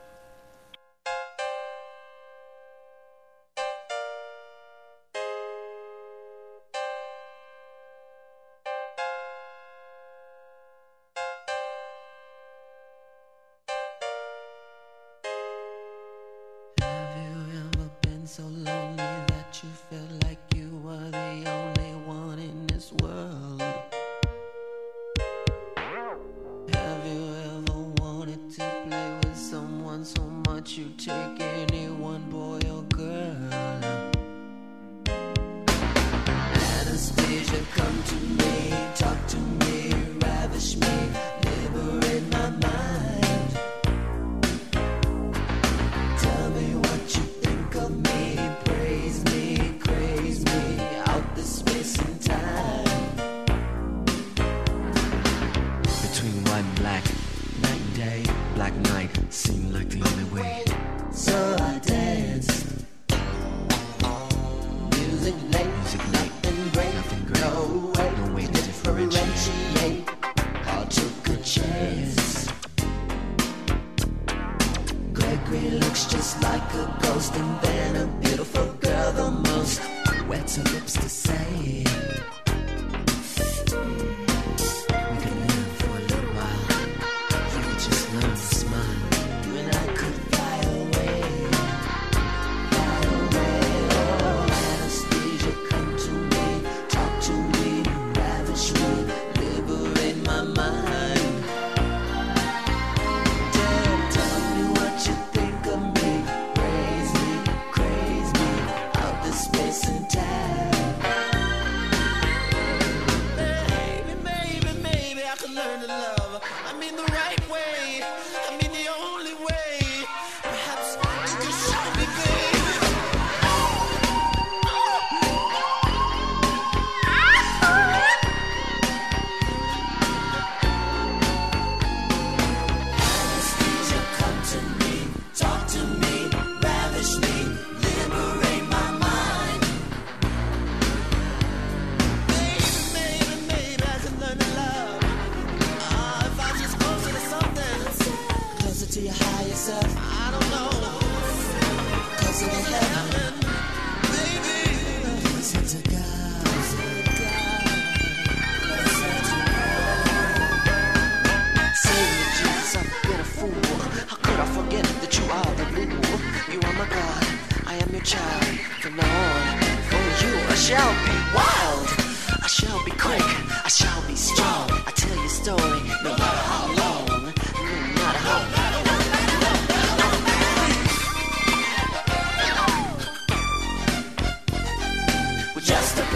Just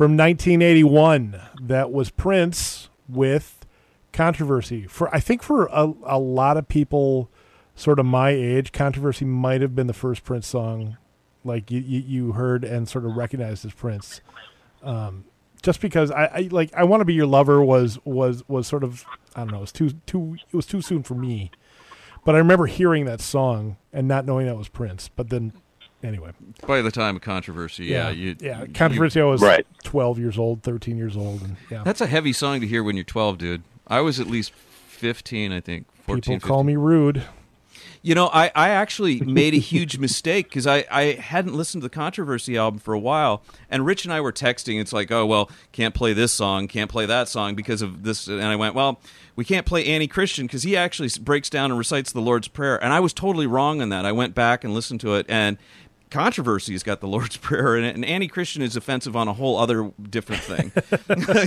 From 1981, that was Prince with Controversy. For I think for a, a lot of people, sort of my age, Controversy might have been the first Prince song, like you, you, you heard and sort of recognized as Prince. Um, just because I, I like I want to be your lover was was was sort of I don't know it was too too it was too soon for me, but I remember hearing that song and not knowing that was Prince. But then anyway, By the time of controversy, yeah, you, yeah, you- Controversy. I was Right. twelve years old, thirteen years old, and yeah. That's a heavy song to hear when you're 12, dude. I was at least 15, I think. 14, People call me rude. You know, I, I actually made a huge mistake because I, I hadn't listened to the Controversy album for a while. And Rich and I were texting. It's like, oh, well, can't play this song, can't play that song because of this. And I went, well, we can't play Annie Christian because he actually breaks down and recites the Lord's Prayer. And I was totally wrong on that. I went back and listened to it. And Controversy's got the Lord's Prayer in it, and Annie Christian is offensive on a whole other different thing,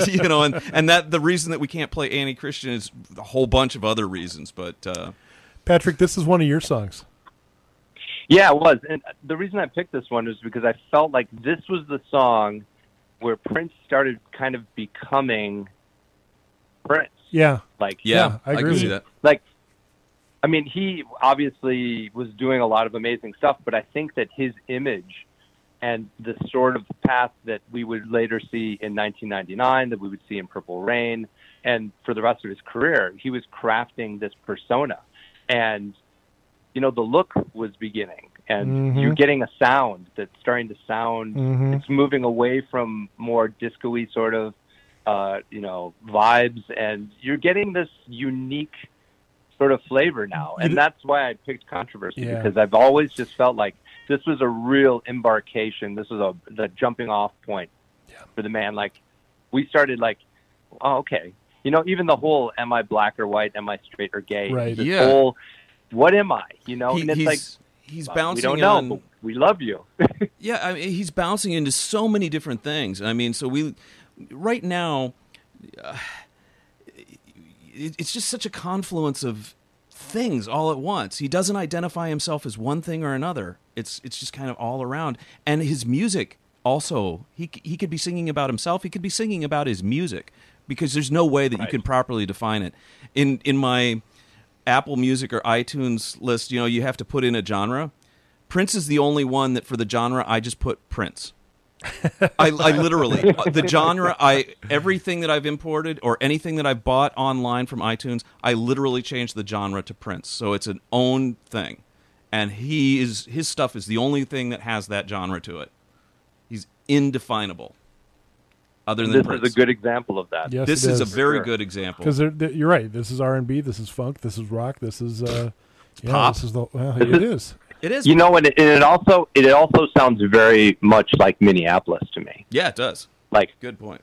you know, and, and that the reason that we can't play Annie Christian is a whole bunch of other reasons, but uh, Patrick, this is one of your songs. Yeah, it was. And the reason I picked this one is because I felt like this was the song where Prince started kind of becoming Prince. Yeah, Like, yeah, I agree can with see you. that. like I mean, he obviously was doing a lot of amazing stuff, but I think that his image and the sort of path that we would later see in 1999, that we would see in Purple Rain, and for the rest of his career, he was crafting this persona. And, you know, the look was beginning, and Mhm. you're getting a sound that's starting to sound Mhm. it's moving away from more disco-y sort of uh, you know vibes and you're getting this unique sort of flavor now. And that's why i picked controversy Yeah. because i've always just felt like this was a real embarkation. This was a the jumping off point for the man. Like we started like oh okay. You know even the whole am i black or white? Am i straight or gay? Right. this Yeah. whole what am i? You know He- and it's he's like he's well, bouncing we don't know on we love you. Yeah I mean, he's bouncing into so many different things. I mean so we right now uh, it, it's just such a confluence of things all at once he doesn't identify himself as one thing or another it's it's just kind of all around and his music also he he could be singing about himself he could be singing about his music because there's no way that you Right. can properly define it in in my Apple Music or iTunes list, you know, you have to put in a genre. Prince is the only one that for the genre I just put Prince. I, I literally uh, the genre I everything that I've imported or anything that I've bought online from iTunes I literally changed the genre to Prince so it's an own thing and he is his stuff is the only thing that has that genre to it he's indefinable other than this Prince is a good example of that Yes, this is a very Sure. good example Because you're right. This is R and B. This is funk. This is rock. This is uh, yeah, pop. This is the well, it is. It is You know, and it, and it also it also sounds very much like Minneapolis to me. yeah it does Like good point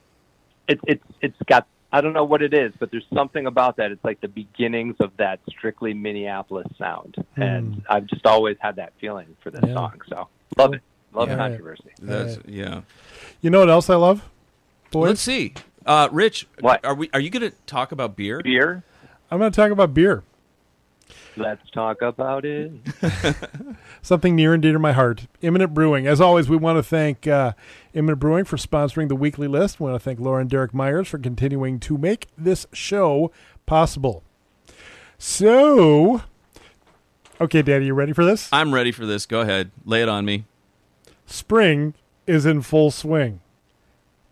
it's it's it's got I don't know what it is, but there's something about that. It's like the beginnings of that strictly Minneapolis sound, and I've just always had that feeling for this. Yeah. song. So love it, love Yeah. controversy. that's Right. yeah You know what else I love? Boys, Let's see. Uh, Rich, What? are we? Are you going to talk about beer? Beer, I'm going to talk about beer. Let's talk about it. Something near and dear to my heart. Imminent Brewing. As always, we want to thank uh, Imminent Brewing for sponsoring the weekly list. We want to thank Laura and Derek Myers for continuing to make this show possible. So, okay, Daddy, you ready for this? I'm ready for this. Go ahead, lay it on me. Spring is in full swing.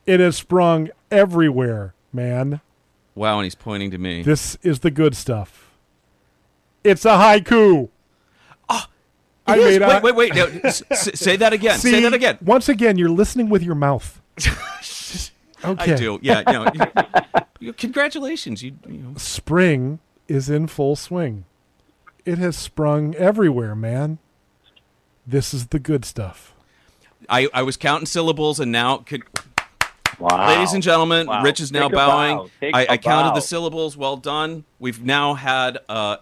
It has sprung everywhere, man. Wow, and he's pointing to me. This is the good stuff. It's a haiku. Oh, I It is. made wait, a- wait, wait, no, s- s- say that again. say that again. Once again, you're listening with your mouth. Okay. I do. Yeah. No. you- congratulations. You. you know. Spring is in full swing. It has sprung everywhere, man. This is the good stuff. I, I was counting syllables, and now, could, Wow, ladies and gentlemen, Wow. Rich is now Take bowing. bow. Take I, a I counted bow. the syllables. Well done. We've now had a,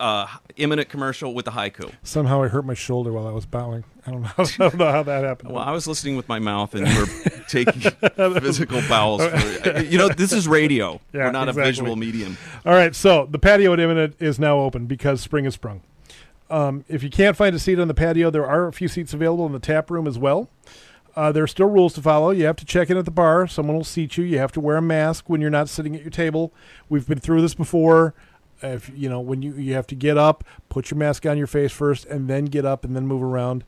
a imminent commercial with the haiku. Somehow I hurt my shoulder while I was bowing. I don't know. I don't know how that happened. Well, I was listening with my mouth, and you were taking physical bowels. For, you know, this is radio. Yeah, we're not exactly. a visual medium. All right, so the patio at Imminent is now open because spring has sprung. Um, if you can't find a seat on the patio, there are a few seats available in the tap room as well. Uh, there are still rules to follow. You have to check in at the bar. Someone will seat you. You have to wear a mask when you're not sitting at your table. We've been through this before. If you know when you you have to get up, put your mask on your face first, and then get up and then move around.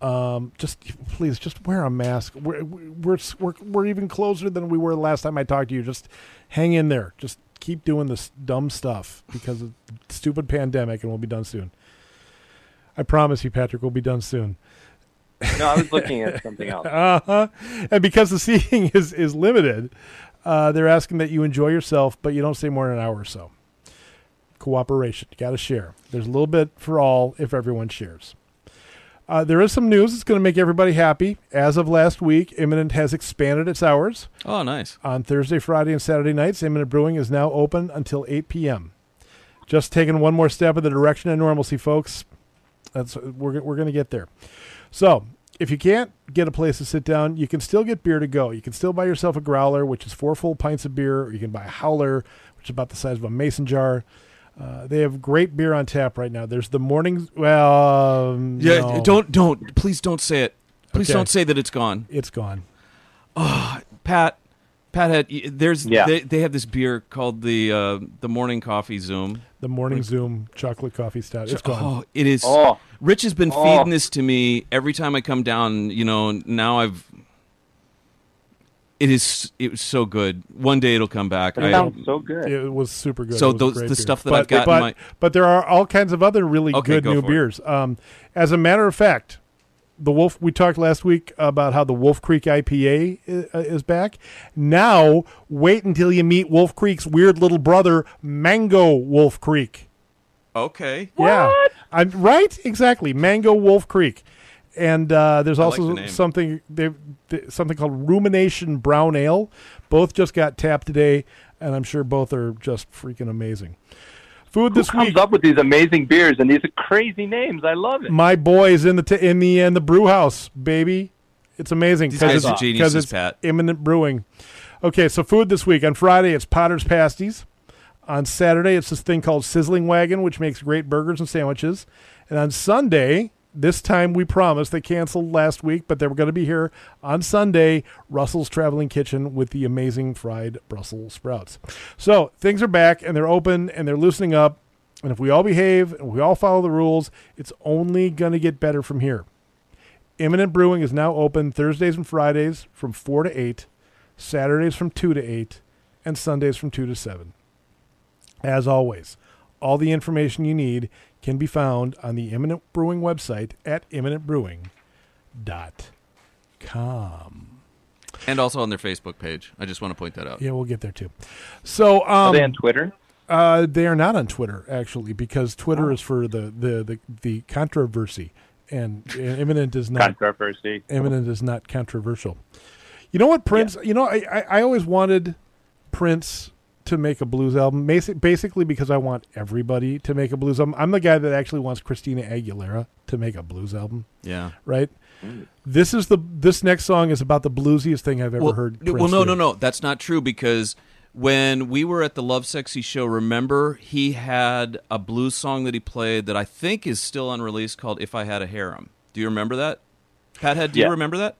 Um, just please, just wear a mask. We're, we're we're we're even closer than we were the last time I talked to you. Just hang in there. Just keep doing this dumb stuff because of the stupid pandemic, and we'll be done soon. I promise you, Patrick, we'll be done soon. No, I was looking at something else. Uh-huh. And because the seating is is limited, uh, they're asking that you enjoy yourself, but you don't stay more than an hour or so. Cooperation, you got to share. There's a little bit for all if everyone shares. Uh, there is some news that's going to make everybody happy. As of last week, Imminent has expanded its hours. Oh, nice. On Thursday, Friday, and Saturday nights, Imminent Brewing is now open until 8 p.m. Just taking one more step in the direction of normalcy, folks. That's we're we're going to get there. So, if you can't get a place to sit down, you can still get beer to go. You can still buy yourself a growler, which is four full pints of beer, or you can buy a howler, which is about the size of a mason jar. Uh, they have great beer on tap right now. There's the morning. Well, um, Yeah, no, don't don't please don't say it. Please Okay. don't say that it's gone. It's gone. Oh, Pat, Pat had there's Yeah. they, they have this beer called the uh, the morning coffee zoom. The morning Zoom chocolate coffee stout. It's gone. Oh, it is. Oh. Rich has been Oh. feeding this to me every time I come down. You know, now I've. It is. It was so good. One day it'll come back. It I- sounds so good. It was super good. So It was those- great the beer. stuff that but, I've got but, my- but there are all kinds of other really Okay, good go new beers. Um, as a matter of fact, the Wolf. We talked last week about how the Wolf Creek IPA is, uh, is back. Now, wait until you meet Wolf Creek's weird little brother, Mango Wolf Creek. okay. Yeah, I'm right. Exactly, Mango Wolf Creek, and uh, there's I like also the something they something called Rumination Brown Ale. Both just got tapped today, and I'm sure both are just freaking amazing. Food Who this comes week. up with these amazing beers and these crazy names? I love it. My boys in the t- in the in the brew house, baby. It's amazing because it's, are 'cause geniuses, it's Pat. imminent brewing. Okay, so food this week on Friday it's Potter's Pasties. On Saturday it's this thing called Sizzling Wagon, which makes great burgers and sandwiches. And on Sunday, this time we promised they canceled last week, but they were going to be here on Sunday. Russell's Traveling Kitchen with the amazing fried Brussels sprouts. So things are back and they're open and they're loosening up. And if we all behave and we all follow the rules, it's only going to get better from here. Imminent Brewing is now open Thursdays and Fridays from 4 to 8, Saturdays from 2 to 8, and Sundays from 2 to 7. As always, all the information you need can be found on the Imminent Brewing website at imminentbrewing.com. And also on their Facebook page. I just want to point that out. Yeah, we'll get there too. So, Are um, they on Twitter? Uh, they are not on Twitter actually, because Twitter is for the the the, the controversy, and, and imminent is not Controversy. imminent is not controversial. You know what, Prince? You know, I, I I always wanted Prince to make a blues album, basically because I want everybody to make a blues album. I'm the guy that actually wants Christina Aguilera to make a blues album, Yeah. right? Mm. This is the this next song is about the bluesiest thing I've ever well, heard. well, no, do. no, no. That's not true because when we were at the Lovesexy show, remember he had a blues song that he played that I think is still unreleased called "If I Had a Harem." Do you remember that? Pathead, do Yeah. you remember that?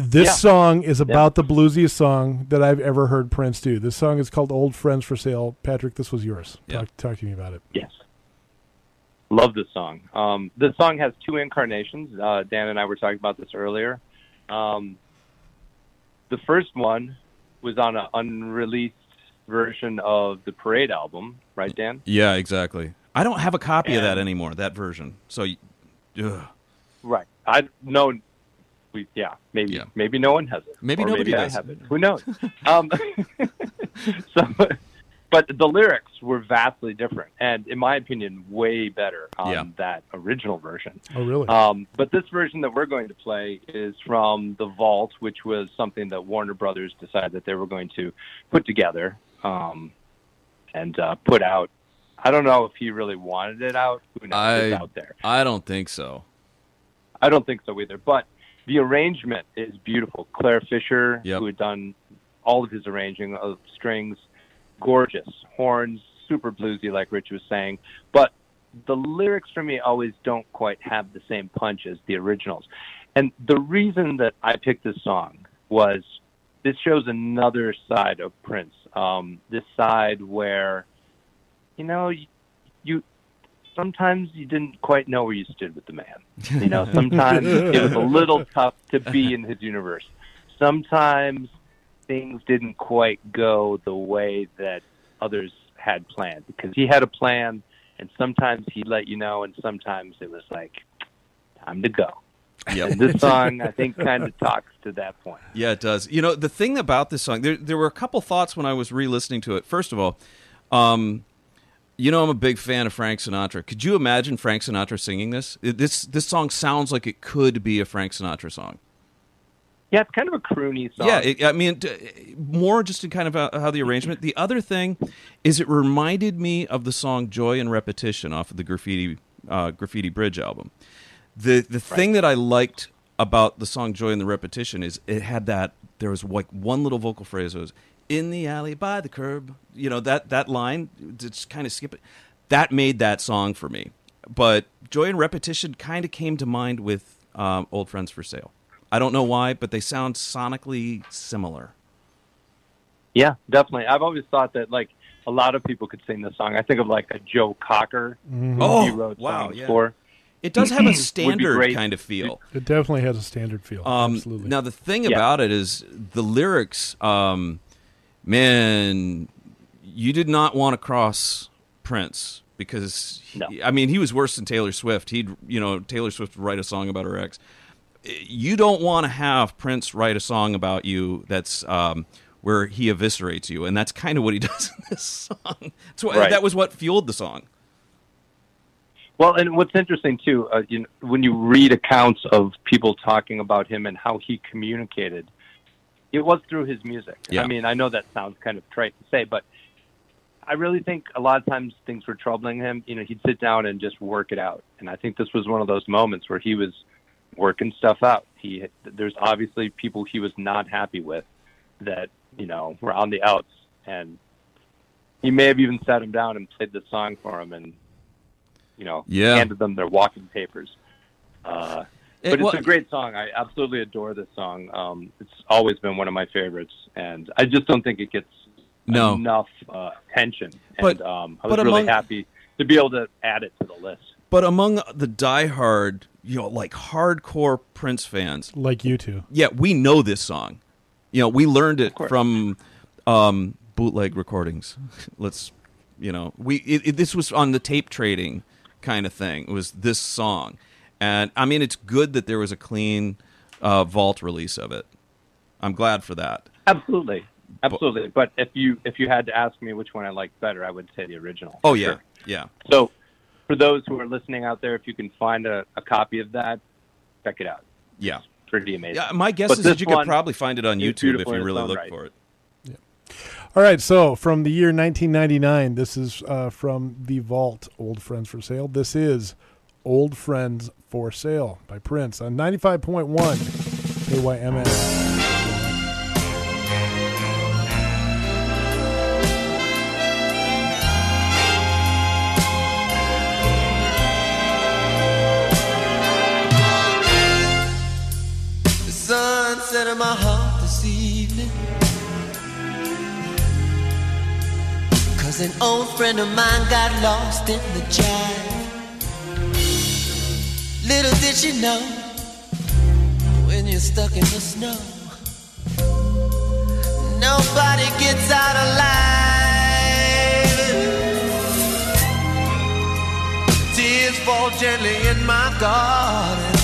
This Yeah. song is about the bluesiest song that I've ever heard Prince do. This song is called "Old Friends for Sale." Patrick, this was yours. Yeah. Talk, talk to me about it. Yes. Love this song. Um, this song has two incarnations. Uh, Dan and I were talking about this earlier. Um, the first one was on an unreleased version of the Parade album, right, Dan? Yeah, exactly. I don't have a copy of that anymore. That version. So, ugh. Right. I know. We yeah. Maybe Yeah. maybe no one has it. Maybe Or nobody maybe does. I have it. Who knows? um, so, but the lyrics were vastly different, and in my opinion, way better on Yeah. that original version. Oh, really? Um, but this version that we're going to play is from The Vault, which was something that Warner Brothers decided that they were going to put together um, and uh, put out. I don't know if he really wanted it out. Who knows? I It's out there. I don't think so. I don't think so either. But the arrangement is beautiful. Clare Fischer, Yep. who had done all of his arranging of strings, gorgeous horns, super bluesy, like Rich was saying. But the lyrics for me always don't quite have the same punch as the originals. And the reason that I picked this song was this shows another side of Prince. Um, this side where, you know, you, you sometimes you didn't quite know where you stood with the man. You know, sometimes it was a little tough to be in his universe. Sometimes things didn't quite go the way that others had planned because he had a plan, and sometimes he'd let you know, and sometimes it was like, time to go. Yep. And this song, I think, kind of talks to that point. Yeah, it does. You know, the thing about this song, there, there were a couple thoughts when I was re-listening to it. First of all, um, you know, I'm a big fan of Frank Sinatra. Could you imagine Frank Sinatra singing this? This this song sounds like it could be a Frank Sinatra song. Yeah, it's kind of a croony song. Yeah, it, I mean, more just in kind of how the arrangement. The other thing is, it reminded me of the song "Joy and Repetition" off of the Graffiti uh, Graffiti Bridge album. The the thing that I liked about the song "Joy and the Repetition" is it had that there was like one little vocal phrase that was "in the alley by the curb." You know that that line, just kind of skip it. That made that song for me. But "Joy and Repetition" kind of came to mind with um, "Old Friends for Sale." I don't know why, but they sound sonically similar. Yeah, definitely. I've always thought that like a lot of people could sing this song. I think of like a Joe Cocker who Oh, he wrote wow, songs yeah. for. It does have a standard kind of feel. It definitely has a standard feel. Um, Absolutely. now the thing Yeah. about it is the lyrics. Um, man, you did not want to cross Prince because he- No. I mean he was worse than Taylor Swift. He'd you know Taylor Swift would write a song about her ex. You don't want to have Prince write a song about you that's um, where he eviscerates you, and that's kind of what he does in this song. Right. That was what fueled the song. Well, and what's interesting too, uh, you know, when you read accounts of people talking about him and how he communicated, it was through his music. Yeah. I mean, I know that sounds kind of trite to say, but I really think a lot of times things were troubling him. You know, he'd sit down and just work it out, and I think this was one of those moments where he was working stuff out. He there's obviously people he was not happy with that you know were on the outs, and he may have even sat him down and played the song for him, and you know Yeah. handed them their walking papers. Uh, It but wa- it's a great song. I absolutely adore this song. Um, it's always been one of my favorites, and I just don't think it gets No. enough uh, attention. But- and um, I was but really among- happy to be able to add it to the list. But among the diehard, you know, like hardcore Prince fans, like you two. yeah, we know this song. You know, we learned it from um, bootleg recordings. Let's, you know, we it, it, this was on the tape trading kind of thing. It was this song, and I mean, it's good that there was a clean uh, vault release of it. I'm glad for that. Absolutely, absolutely. But if you if you had to ask me which one I liked better, I would say the original. Oh yeah, sure. yeah. So, for those who are listening out there, if you can find a, a copy of that, check it out. Yeah. Pretty amazing. Yeah, my guess But is that you could probably find it on YouTube if you really look right. for it. All right, so from the year 1999, this is uh, from the Vault, Old Friends for Sale. This is Old Friends for Sale by Prince on 95.1 KYMN. The sun set in my heart this evening. Cause an old friend of mine got lost in the jive. Did she know when you're stuck in the snow, nobody gets out alive. Tears fall gently in my garden.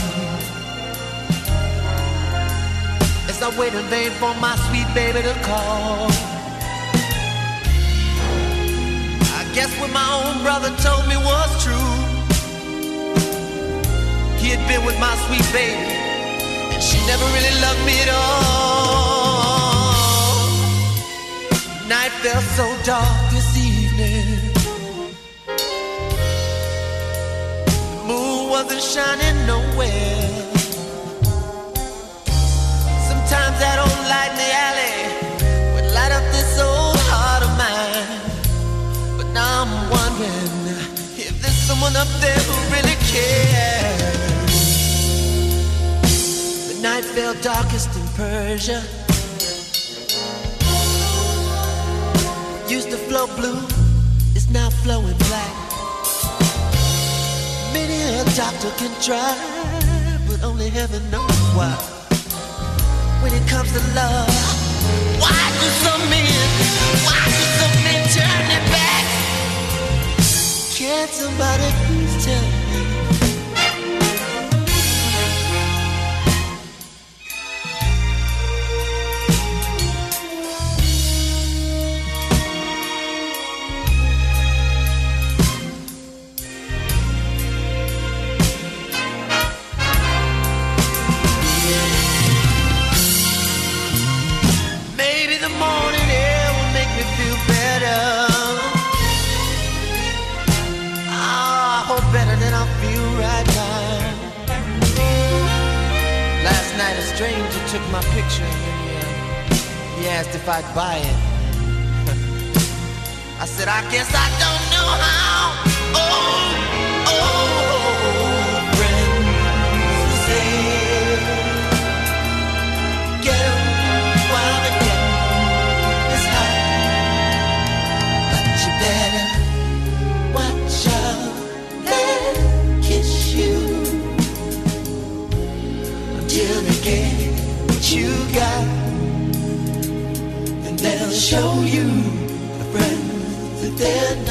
As I wait in vain for my sweet baby to call. I guess what my own brother told me was true. He had been with my sweet baby, and she never really loved me at all. Night fell so dark this evening. The moon wasn't shining nowhere. Sometimes that old light in the alley would light up this old heart of mine. But now I'm wondering if there's someone up there who really cares. Night fell darkest in Persia. Used to flow blue, it's now flowing black. Many a doctor can try, but only heaven knows why. When it comes to love, why do some men, why do some men turn their back? Can somebody please tell me? stranger took my picture and he, asked if I'd buy it. I said, I guess I don't know how. Oh. show you a friend that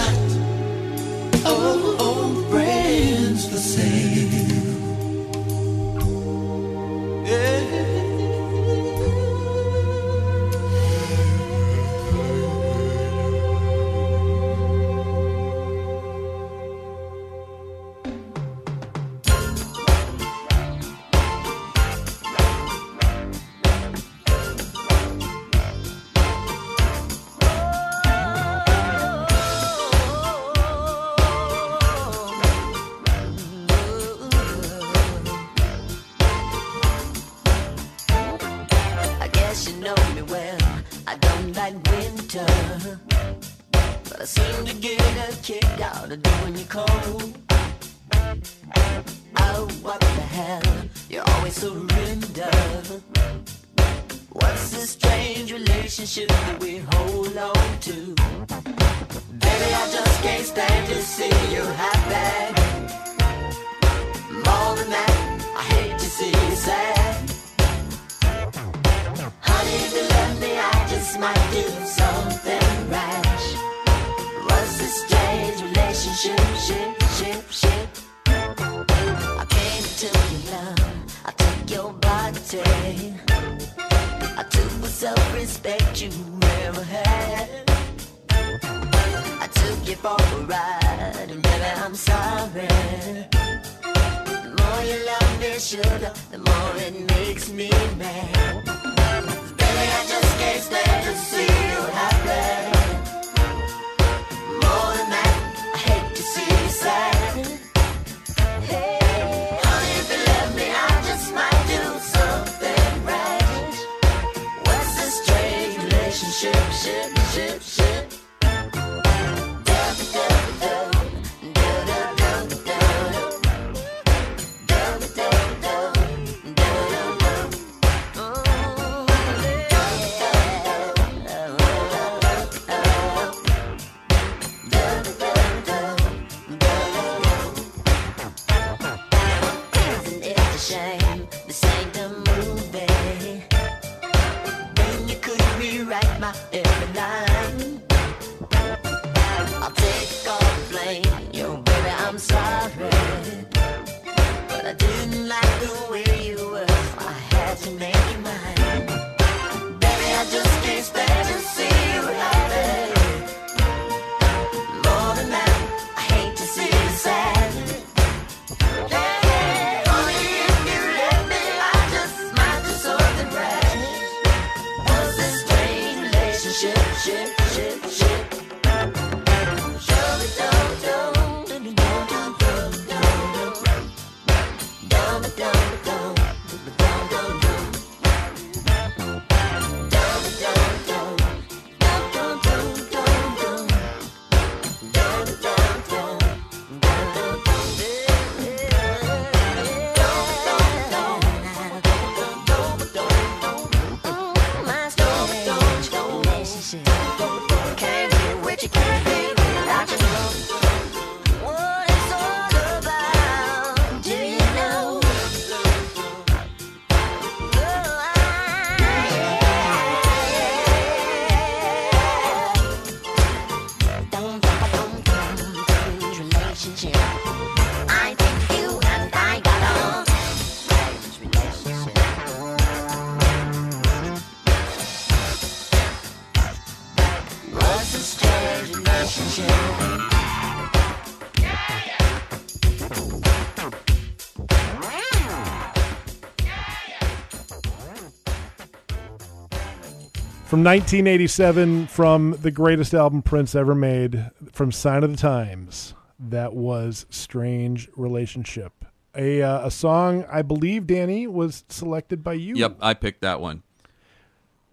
From 1987, from the greatest album Prince ever made, from Sign of the Times, that was Strange Relationship. A, uh, a song, I believe, Danny, was selected by you. Yep, I picked that one.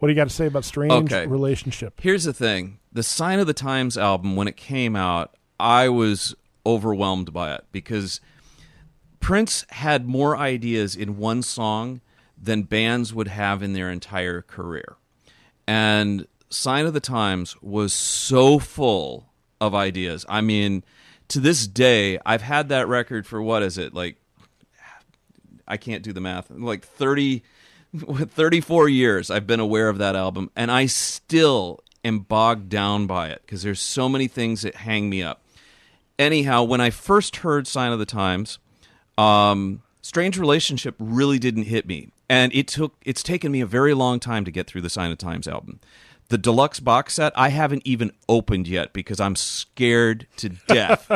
What do you got to say about Strange Okay. Relationship? Here's the thing: the Sign of the Times album, when it came out, I was overwhelmed by it because Prince had more ideas in one song than bands would have in their entire career. And Sign of the Times was so full of ideas. I mean, to this day, I've had that record for what is it? Like I can't do the math. Like 30 34 years I've been aware of that album and I still am bogged down by it because there's so many things that hang me up. Anyhow, when I first heard Sign of the Times, um, Strange Relationship really didn't hit me. And it took it's taken me a very long time to get through the Sign of Times album. The deluxe box set I haven't even opened yet because I'm scared to death.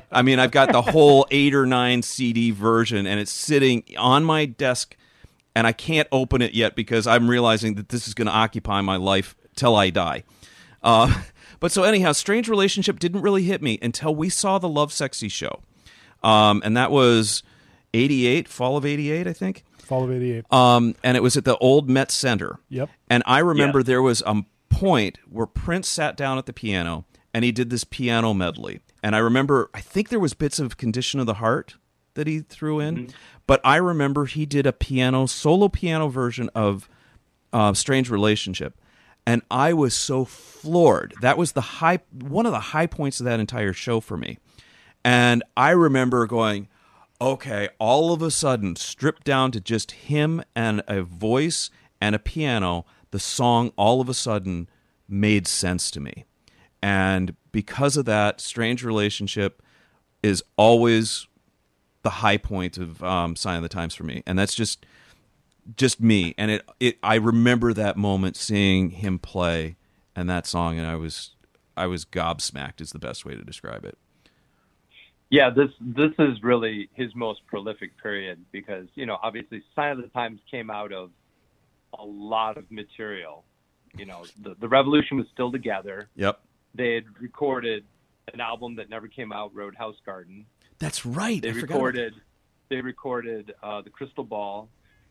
I mean, I've got the whole 8 or 9 CD version and it's sitting on my desk and I can't open it yet because I'm realizing that this is going to occupy my life till I die. Uh, but so anyhow, Strange Relationship didn't really hit me until we saw the Lovesexy show, um, and that was '88, fall of '88, I think. Fall of 88. Um, and it was at the old Met Center. Yep. And I remember Yeah. there was a point where Prince sat down at the piano and he did this piano medley. And I remember, I think there was bits of Condition of the Heart that he threw in, but I remember he did a piano solo piano version of uh, Strange Relationship, and I was so floored. That was the high one of the high points of that entire show for me. And I remember going, okay, all of a sudden, stripped down to just him and a voice and a piano, the song all of a sudden made sense to me. And because of that, Strange Relationship is always the high point of um, Sign of the Times for me. And that's just just me. And it, it I remember that moment seeing him play and that song and I was I was gobsmacked is the best way to describe it. Yeah, this this is really his most prolific period because you know obviously Sign of the Times came out of a lot of material. You know, the the Revolution was still together. Yep. They had recorded an album that never came out, Roadhouse Garden. That's right. They I forgot recorded they recorded uh, the Crystal Ball.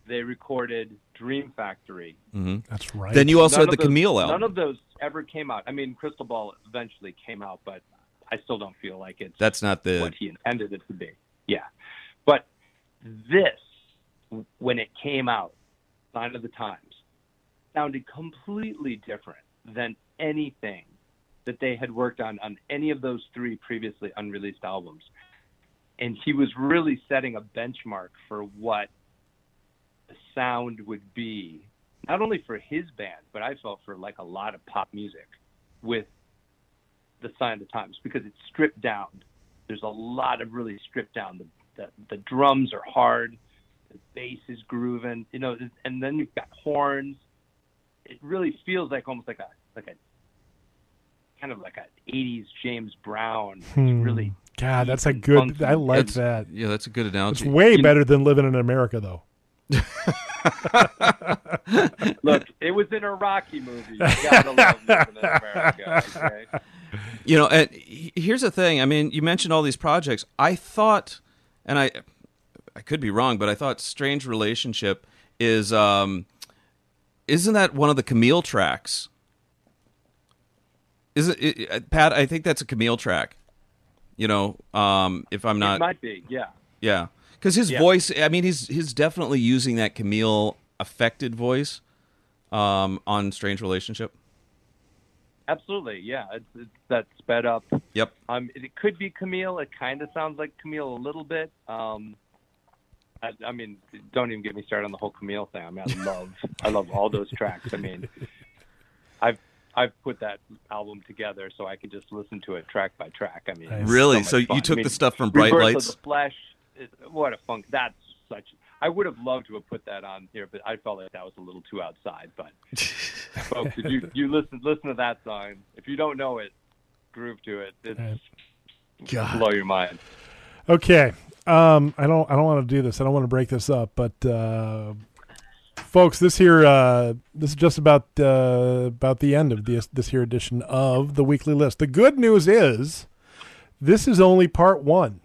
They recorded Dream Factory. Mhm. That's right. Then you also None had the of those- Camille album. None of those ever came out. I mean, Crystal Ball eventually came out, but I still don't feel like it's That's not the what he intended it to be. Yeah. But this, when it came out, Sign of the Times, sounded completely different than anything that they had worked on on any of those three previously unreleased albums. And he was really setting a benchmark for what the sound would be, not only for his band, but I felt for like a lot of pop music with the sign of the times because it's stripped down. There's a lot of really stripped down. The the, the drums are hard, the bass is grooving, you know, and then you've got horns. It really feels like almost like a like a kind of like a '80s James Brown. It's Hmm. really God, that's a good. funky. I like That's- that. Yeah, that's a good analogy. It's analogy. way better than living in America, though. Look, it was in a Rocky movie. You gotta love living in America. Okay? You know, and here's the thing. I mean, you mentioned all these projects. I thought, and I, I could be wrong, but I thought "Strange Relationship" is, um, isn't that one of the Camille tracks? Is it, it, it- Pat? I think that's a Camille track. You know, um, if I'm it not, might be, yeah. yeah, because his Yeah. voice. I mean, he's he's definitely using that Camille affected voice um, on "Strange Relationship." Absolutely, yeah. It's, it's that sped up. Yep. Um, it, it could be Camille. It kind of sounds like Camille a little bit. Um, I, I mean, don't even get me started on the whole Camille thing. I mean, I love, I love all those tracks. I mean, I've I've put that album together so I could just listen to it track by track. I mean, Really? much So you took I mean, the stuff from Bright Lights? of the Flesh. What a funk! That's such. I would have loved to have put that on here, but I felt like that was a little too outside. But folks, if you you listen listen to that song, if you don't know it, groove to it. It's God. blow your mind. Okay. Um, I don't. I don't want to do this. I don't want to break this up. But uh, folks. This here, uh, this is just about uh, about the end of this this here edition of the weekly list. The good news is, this is only part one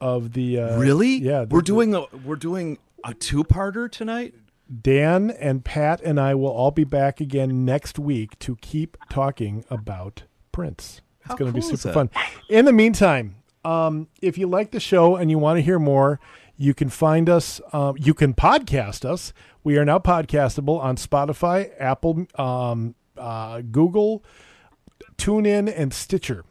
of the. Uh, really? Yeah, We're doing a we're doing a two parter tonight. Dan and Pat and I will all be back again next week to keep talking about Prince. It's going to be cool is super fun. In the meantime, um, if you like the show and you want to hear more, you can find us. Um, you can podcast us. We are now podcastable on Spotify, Apple, um, uh, Google, TuneIn, and Stitcher.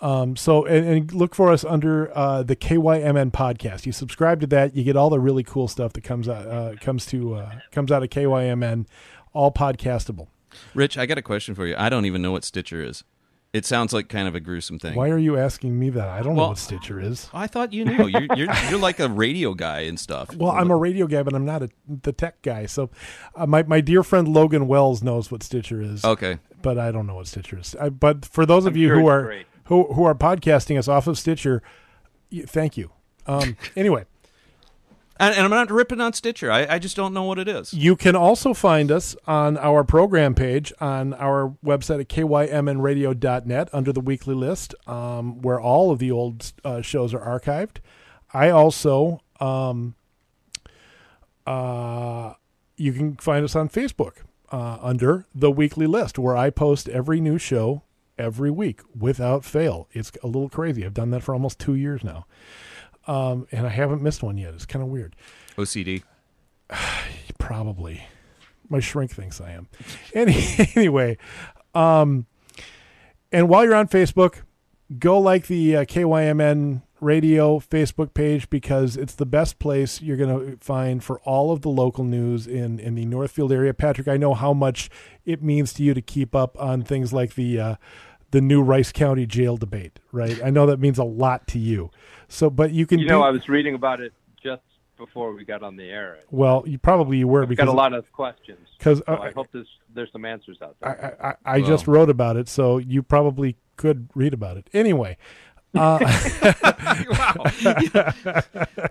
Um, so and, and look for us under uh, the KYMN podcast. You subscribe to that, you get all the really cool stuff that comes out uh, comes to uh, comes out of KYMN, all podcastable. Rich, I got a question for you. I don't even know what Stitcher is. It sounds like kind of a gruesome thing. Why are you asking me that? I don't know what Stitcher is. I thought you knew. You're, you're you're like a radio guy and stuff. Well, I'm a radio guy, but I'm not a, the tech guy. So, uh, my my dear friend Logan Wells knows what Stitcher is. Okay. but I don't know what Stitcher is. I, but for those of I'm you sure who are great. Who who are podcasting us off of Stitcher, thank you. Um, anyway, And, and I'm not ripping on Stitcher. I, I just don't know what it is. you can also find us on our program page on our website at kymnradio.net under the weekly list, um, where all of the old uh, shows are archived. I also, um, uh, you can find us on Facebook uh, under the weekly list, where I post every new show every week without fail. It's a little crazy. I've done that for almost two years now, um, and I haven't missed one yet. It's kind of weird. OCD. Probably. My shrink thinks I am. Any, anyway, um, and while you're on Facebook, go like the uh, KYMN radio Facebook page because it's the best place you're going to find for all of the local news in, in the Northfield area. Patrick, I know how much it means to you to keep up on things like the uh, the new Rice County jail debate, right? I know that means a lot to you. So, but you can You know, do- I was reading about it just before we got on the air. well, you probably you were I've because got a lot of questions. 'cause, so uh, I hope there's there's some answers out there. I, I, I just wrote about it, so you probably could read about it. Anyway, uh,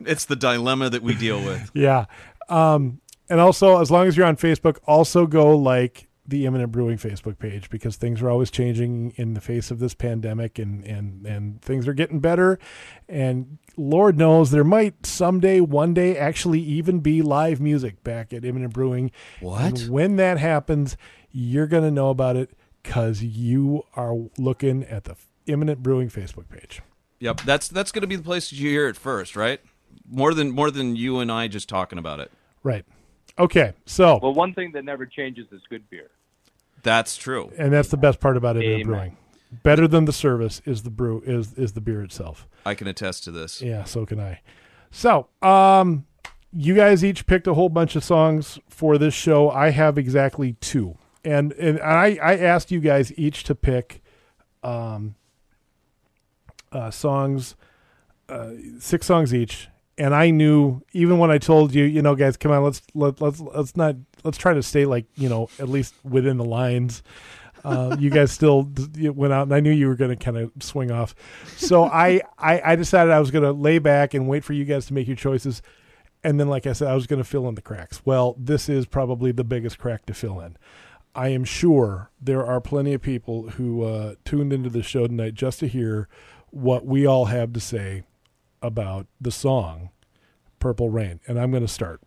It's the dilemma that we deal with. yeah. Um, and also, as long as you're on Facebook, also go like the Imminent Brewing Facebook page because things are always changing in the face of this pandemic, and and and things are getting better. And Lord knows there might someday, one day, actually even be live music back at Imminent Brewing. What? And when that happens, you're gonna know about it because you are looking at the Imminent Brewing Facebook page. Yep. That's that's going to be the place you hear it first, right? More than more than you and I just talking about it. Right. Okay. So, Well, one thing that never changes is good beer. That's true. and that's the best part about Imminent Amen. Brewing. Better than the service is the brew is is the beer itself. I can attest to this. Yeah, so can I. So, um, you guys each picked a whole bunch of songs for this show. I have exactly two, and and I I asked you guys each to pick, um, uh, songs, uh, six songs each, and I knew even when I told you, you know, guys, come on, let's let let's let's not let's try to stay like you know at least within the lines. Uh, you guys still went out, and I knew you were going to kind of swing off. So I, I I decided I was going to lay back and wait for you guys to make your choices, and then, like I said, I was going to fill in the cracks. Well, this is probably the biggest crack to fill in. I am sure there are plenty of people who uh, tuned into the show tonight just to hear what we all have to say about the song Purple Rain. And I'm going to start.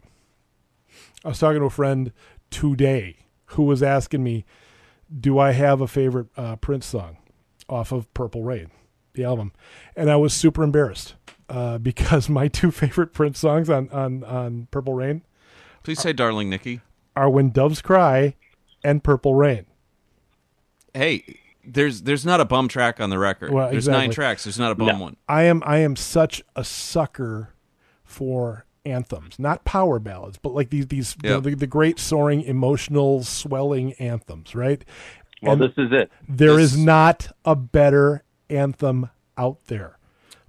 I was talking to a friend today who was asking me, Do I have a favorite uh, Prince song off of Purple Rain, the album? And I was super embarrassed uh, because my two favorite Prince songs on, on, on Purple Rain Please say, "Darling Nikki." are When Doves Cry and Purple Rain. Hey, there's there's not a bum track on the record. Well, there's nine tracks. There's not a bum one. I am I am such a sucker for anthems, not power ballads, but like these these you know, Yep. the, the great soaring, emotional, swelling anthems, right? Well, And this is it. there is this- not a better anthem out there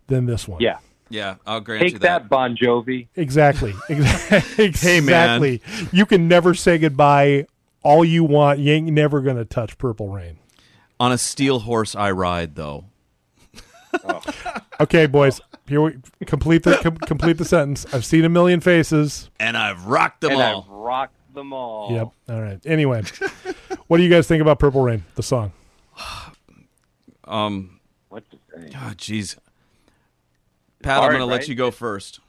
than this one. Yeah. Yeah, I'll grant you Take that. that, Bon Jovi. Exactly. Exactly. Hey, man. You can never say goodbye all you want. You ain't never gonna touch Purple Rain. On a steel horse I ride, though. Okay, boys. Here we complete the com- complete the sentence. I've seen a million faces. And I've rocked them and all. I've rocked them all. Yep. All right. Anyway, what do you guys think about Purple Rain, the song? Um, What to say? oh, jeez. Pat, I'm going to let right? you go first.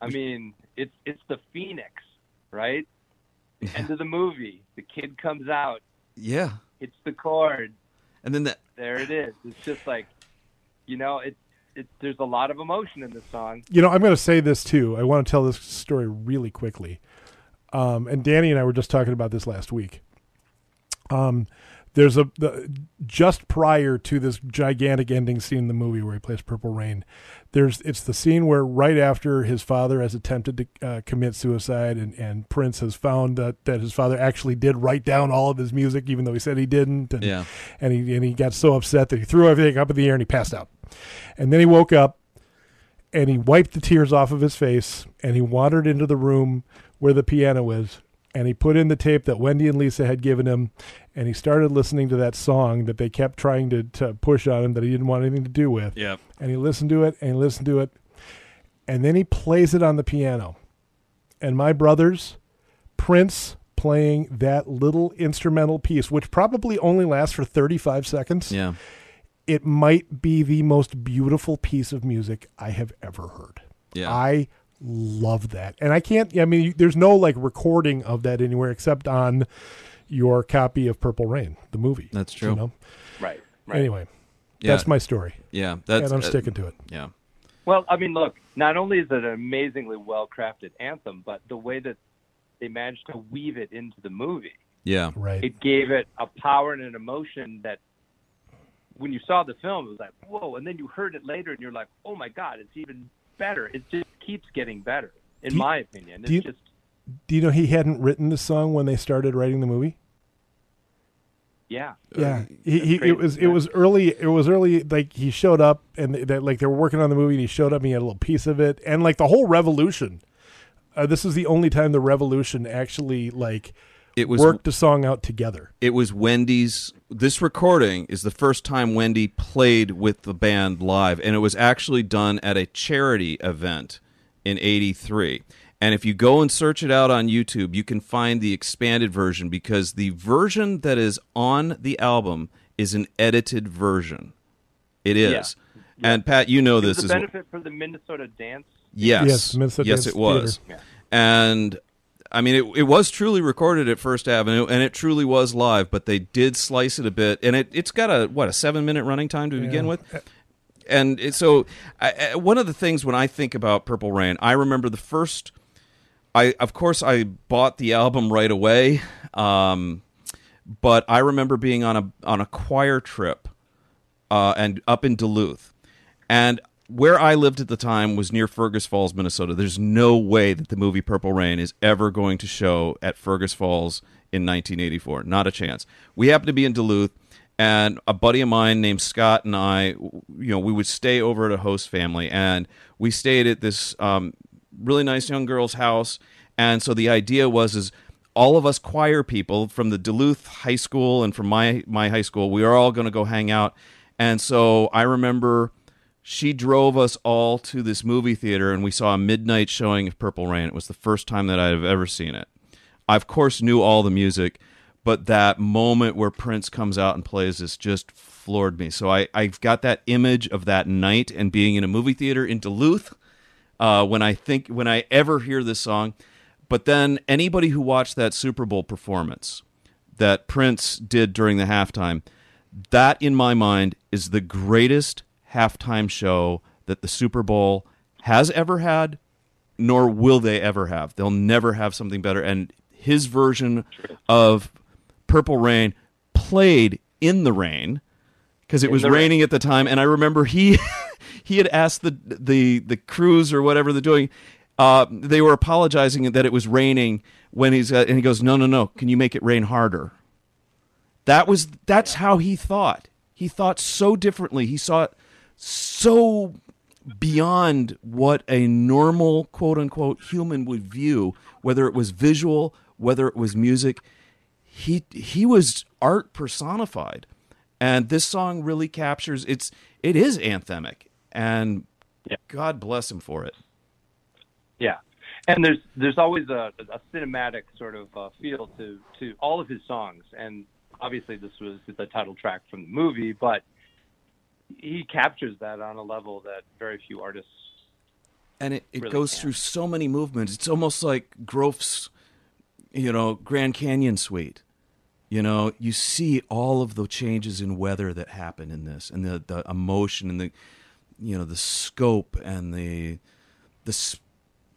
I mean, it's it's the Phoenix, right? The end of the movie. The kid comes out, Yeah. hits the chord. And then the, There it is. It's just like, you know, it. It, there's a lot of emotion in this song. You know, I'm going to say this too. I want to tell this story really quickly. Um, and Danny and I were just talking about this last week. Um, there's a the, just prior to this gigantic ending scene in the movie where he plays Purple Rain. There's it's the scene where right after his father has attempted to uh, commit suicide and, and Prince has found that, that his father actually did write down all of his music even though he said he didn't and Yeah. and he and he got so upset that he threw everything up in the air and he passed out. And then he woke up and he wiped the tears off of his face and he wandered into the room where the piano is and he put in the tape that Wendy and Lisa had given him and he started listening to that song that they kept trying to, to push on him that he didn't want anything to do with. yeah. And he listened to it and he listened to it and then he plays it on the piano. And my brothers, Prince playing that little instrumental piece, which probably only lasts for 35 seconds Yeah. It might be the most beautiful piece of music I have ever heard. Yeah. I love that. And I can't, I mean, there's no like recording of that anywhere except on your copy of Purple Rain, the movie. That's true. You know? Right. Right. Anyway, Yeah. that's my story. yeah. That's, and I'm uh, sticking to it. Yeah. Well, I mean, look. Not only is it an amazingly well crafted anthem, but the way that they managed to weave it into the movie, Yeah. Right. it gave it a power and an emotion that, when you saw the film, it was like whoa, and then you heard it later, and you're like, oh my god, it's even better. It just keeps getting better, in Do you- my opinion. It's do you- just Do you know he hadn't written the song when they started writing the movie? yeah. Yeah, he, he it was it was early. It was early. Like he showed up, and that like they were working on the movie, and he showed up, and he had a little piece of it, and like the whole revolution. Uh, this is the only time the revolution actually like It was worked the song out together. it was Wendy's. This recording is the first time Wendy played with the band live, and it was actually done at a charity event in '83. And if you go and search it out on YouTube, you can find the expanded version because the version that is on the album is an edited version. It is. And Pat, you know It this is a benefit for the Minnesota Dance. Yes. Yes, Minnesota yes, Dance it was. Theater. And I mean, it, it was truly recorded at First Avenue, and it truly was live. But they did slice it a bit, and it it's got a what a seven minute running time to begin with. And it, so, I, I- one of the things when I think about Purple Rain, I remember the first. I of course I bought the album right away, um, but I remember being on a on a choir trip uh, and up in Duluth. And where I lived at the time was near Fergus Falls, Minnesota. There's no way that the movie Purple Rain is ever going to show at Fergus Falls in 1984. Not a chance. We happened to be in Duluth, and a buddy of mine named Scott and I, you know, we would stay over at a host family, and we stayed at this um, really nice young girl's house. And so the idea was is all of us choir people from the Duluth High School and from my my high school, we are all going to go hang out. And so I remember she drove us all to this movie theater and we saw a midnight showing of Purple Rain. It was the first time that I'd have ever seen it. I of course knew all the music, but that moment where Prince comes out and plays this just floored me. So I, I've got that image of that night and being in a movie theater in Duluth uh, when I think when I ever hear this song. But then anybody who watched that Super Bowl performance that Prince did during the halftime, that in my mind is the greatest halftime show that the Super Bowl has ever had, nor will they ever have. They'll never have something better. And his version of Purple Rain played in the rain because it was the rain. raining at the time. And I remember he he had asked the the the crews or whatever they're doing. Uh, they were apologizing that it was raining when he's uh, and he goes, no, no, no. Can you make it rain harder? That was that's how he thought. He thought so differently. He saw it so beyond what a normal quote unquote human would view, whether it was visual, whether it was music. He he was art personified. And this song really captures it's it is anthemic and Yeah. God bless him for it. Yeah, and there's there's always a, a cinematic sort of uh, feel to to all of his songs, and obviously this was the title track from the movie, but he captures that on a level that very few artists. and it, it really goes can. through so many movements. It's almost like Grofé's, you know, Grand Canyon Suite. You know, you see all of the changes in weather that happen in this, and the the emotion and the, you know, the scope and the, the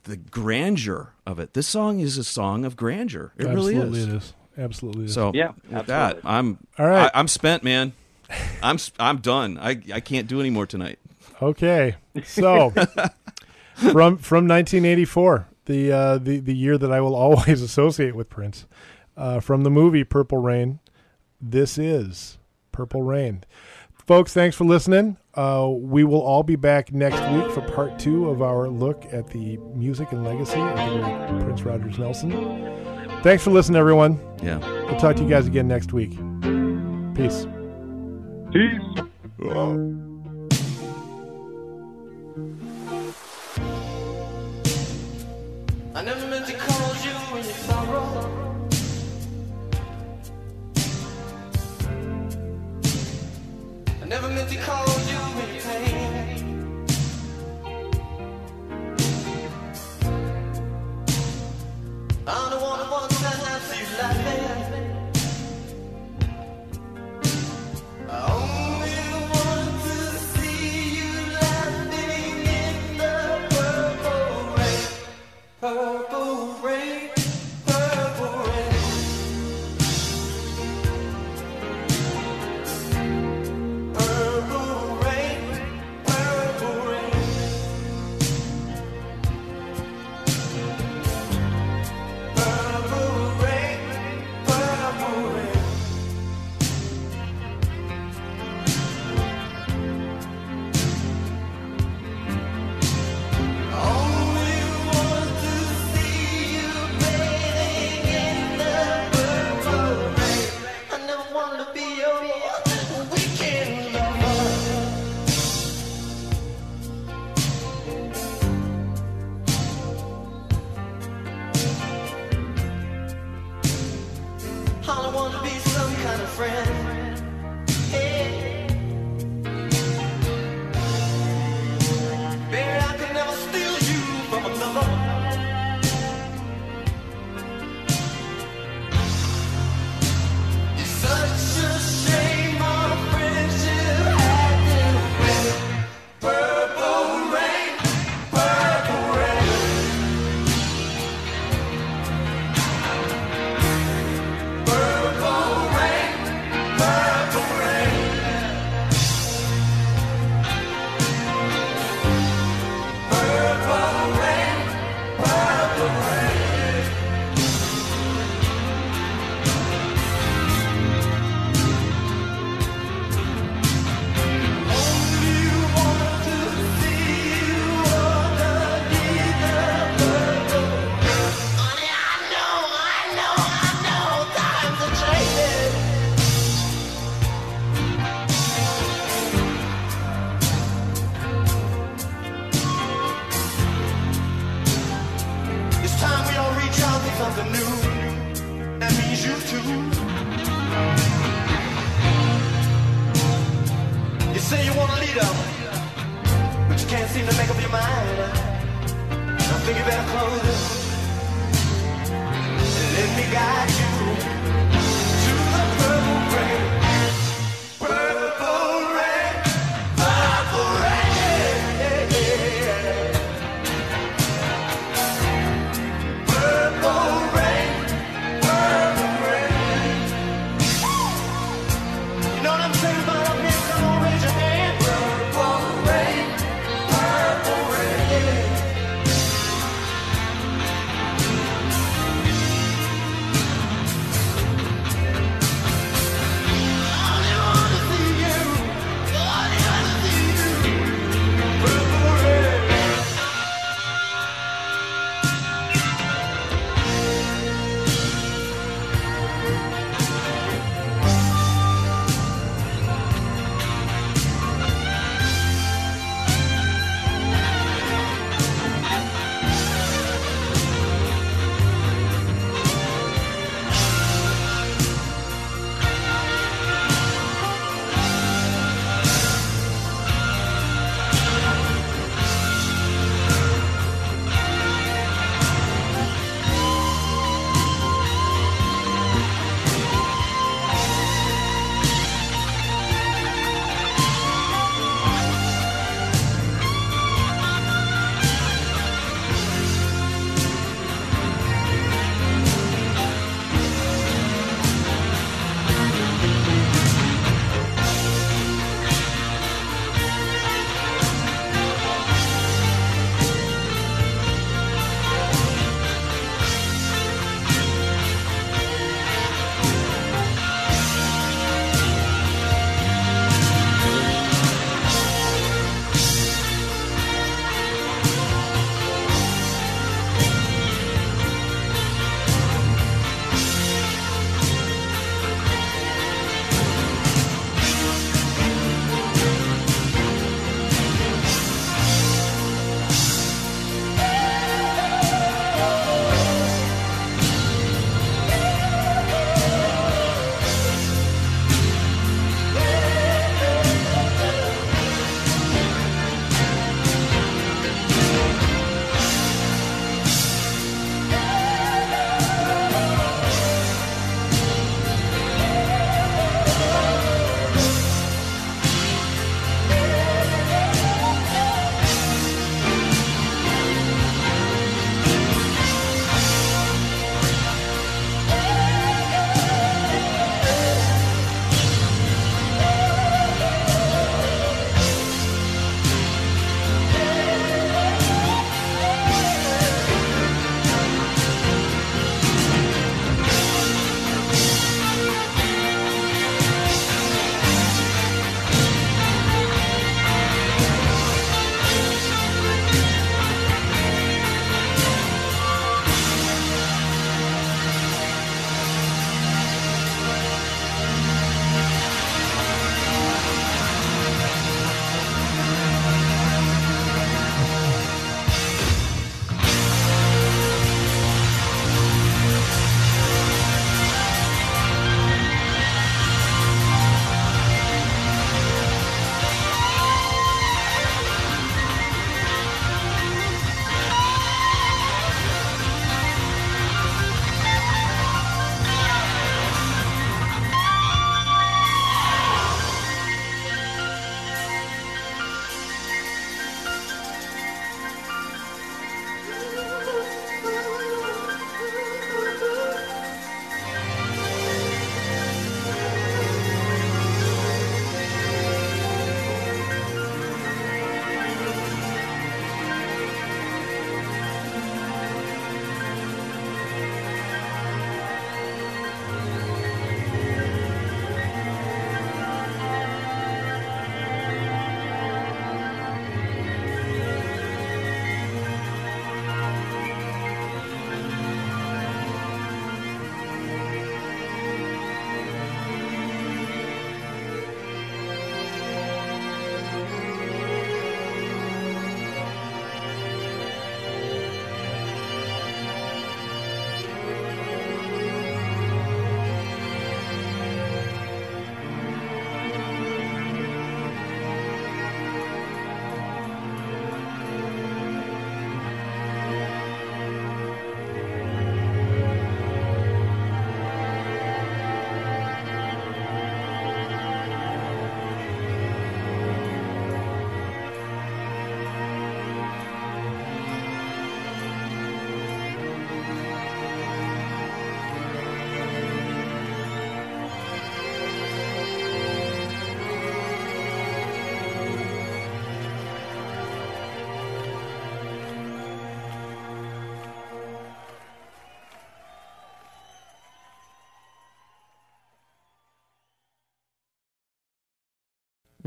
the grandeur of it. This song is a song of grandeur. It Absolutely, really is. it is. Absolutely, it is. So Yeah, with that. I'm All right. I, I'm spent, man. I'm I'm done. I I can't do any more tonight. Okay, so from from 1984, the uh, the the year that I will always associate with Prince, uh, from the movie Purple Rain. This is Purple Rain, folks. Thanks for listening. Uh, we will all be back next week for part two of our look at the music and legacy of Prince Rogers Nelson. Thanks for listening, everyone. Yeah. We'll talk to you guys again next week. Peace. Peace. I never meant to call you any sorrow. I never meant to cause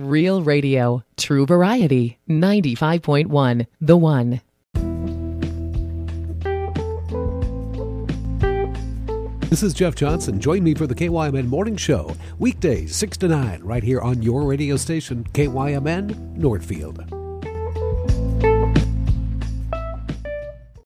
Real radio. True variety. 95.1 The One. This is Jeff Johnson. Join me for the KYMN Morning Show, weekdays 6 to 9, right here on your radio station, KYMN Northfield.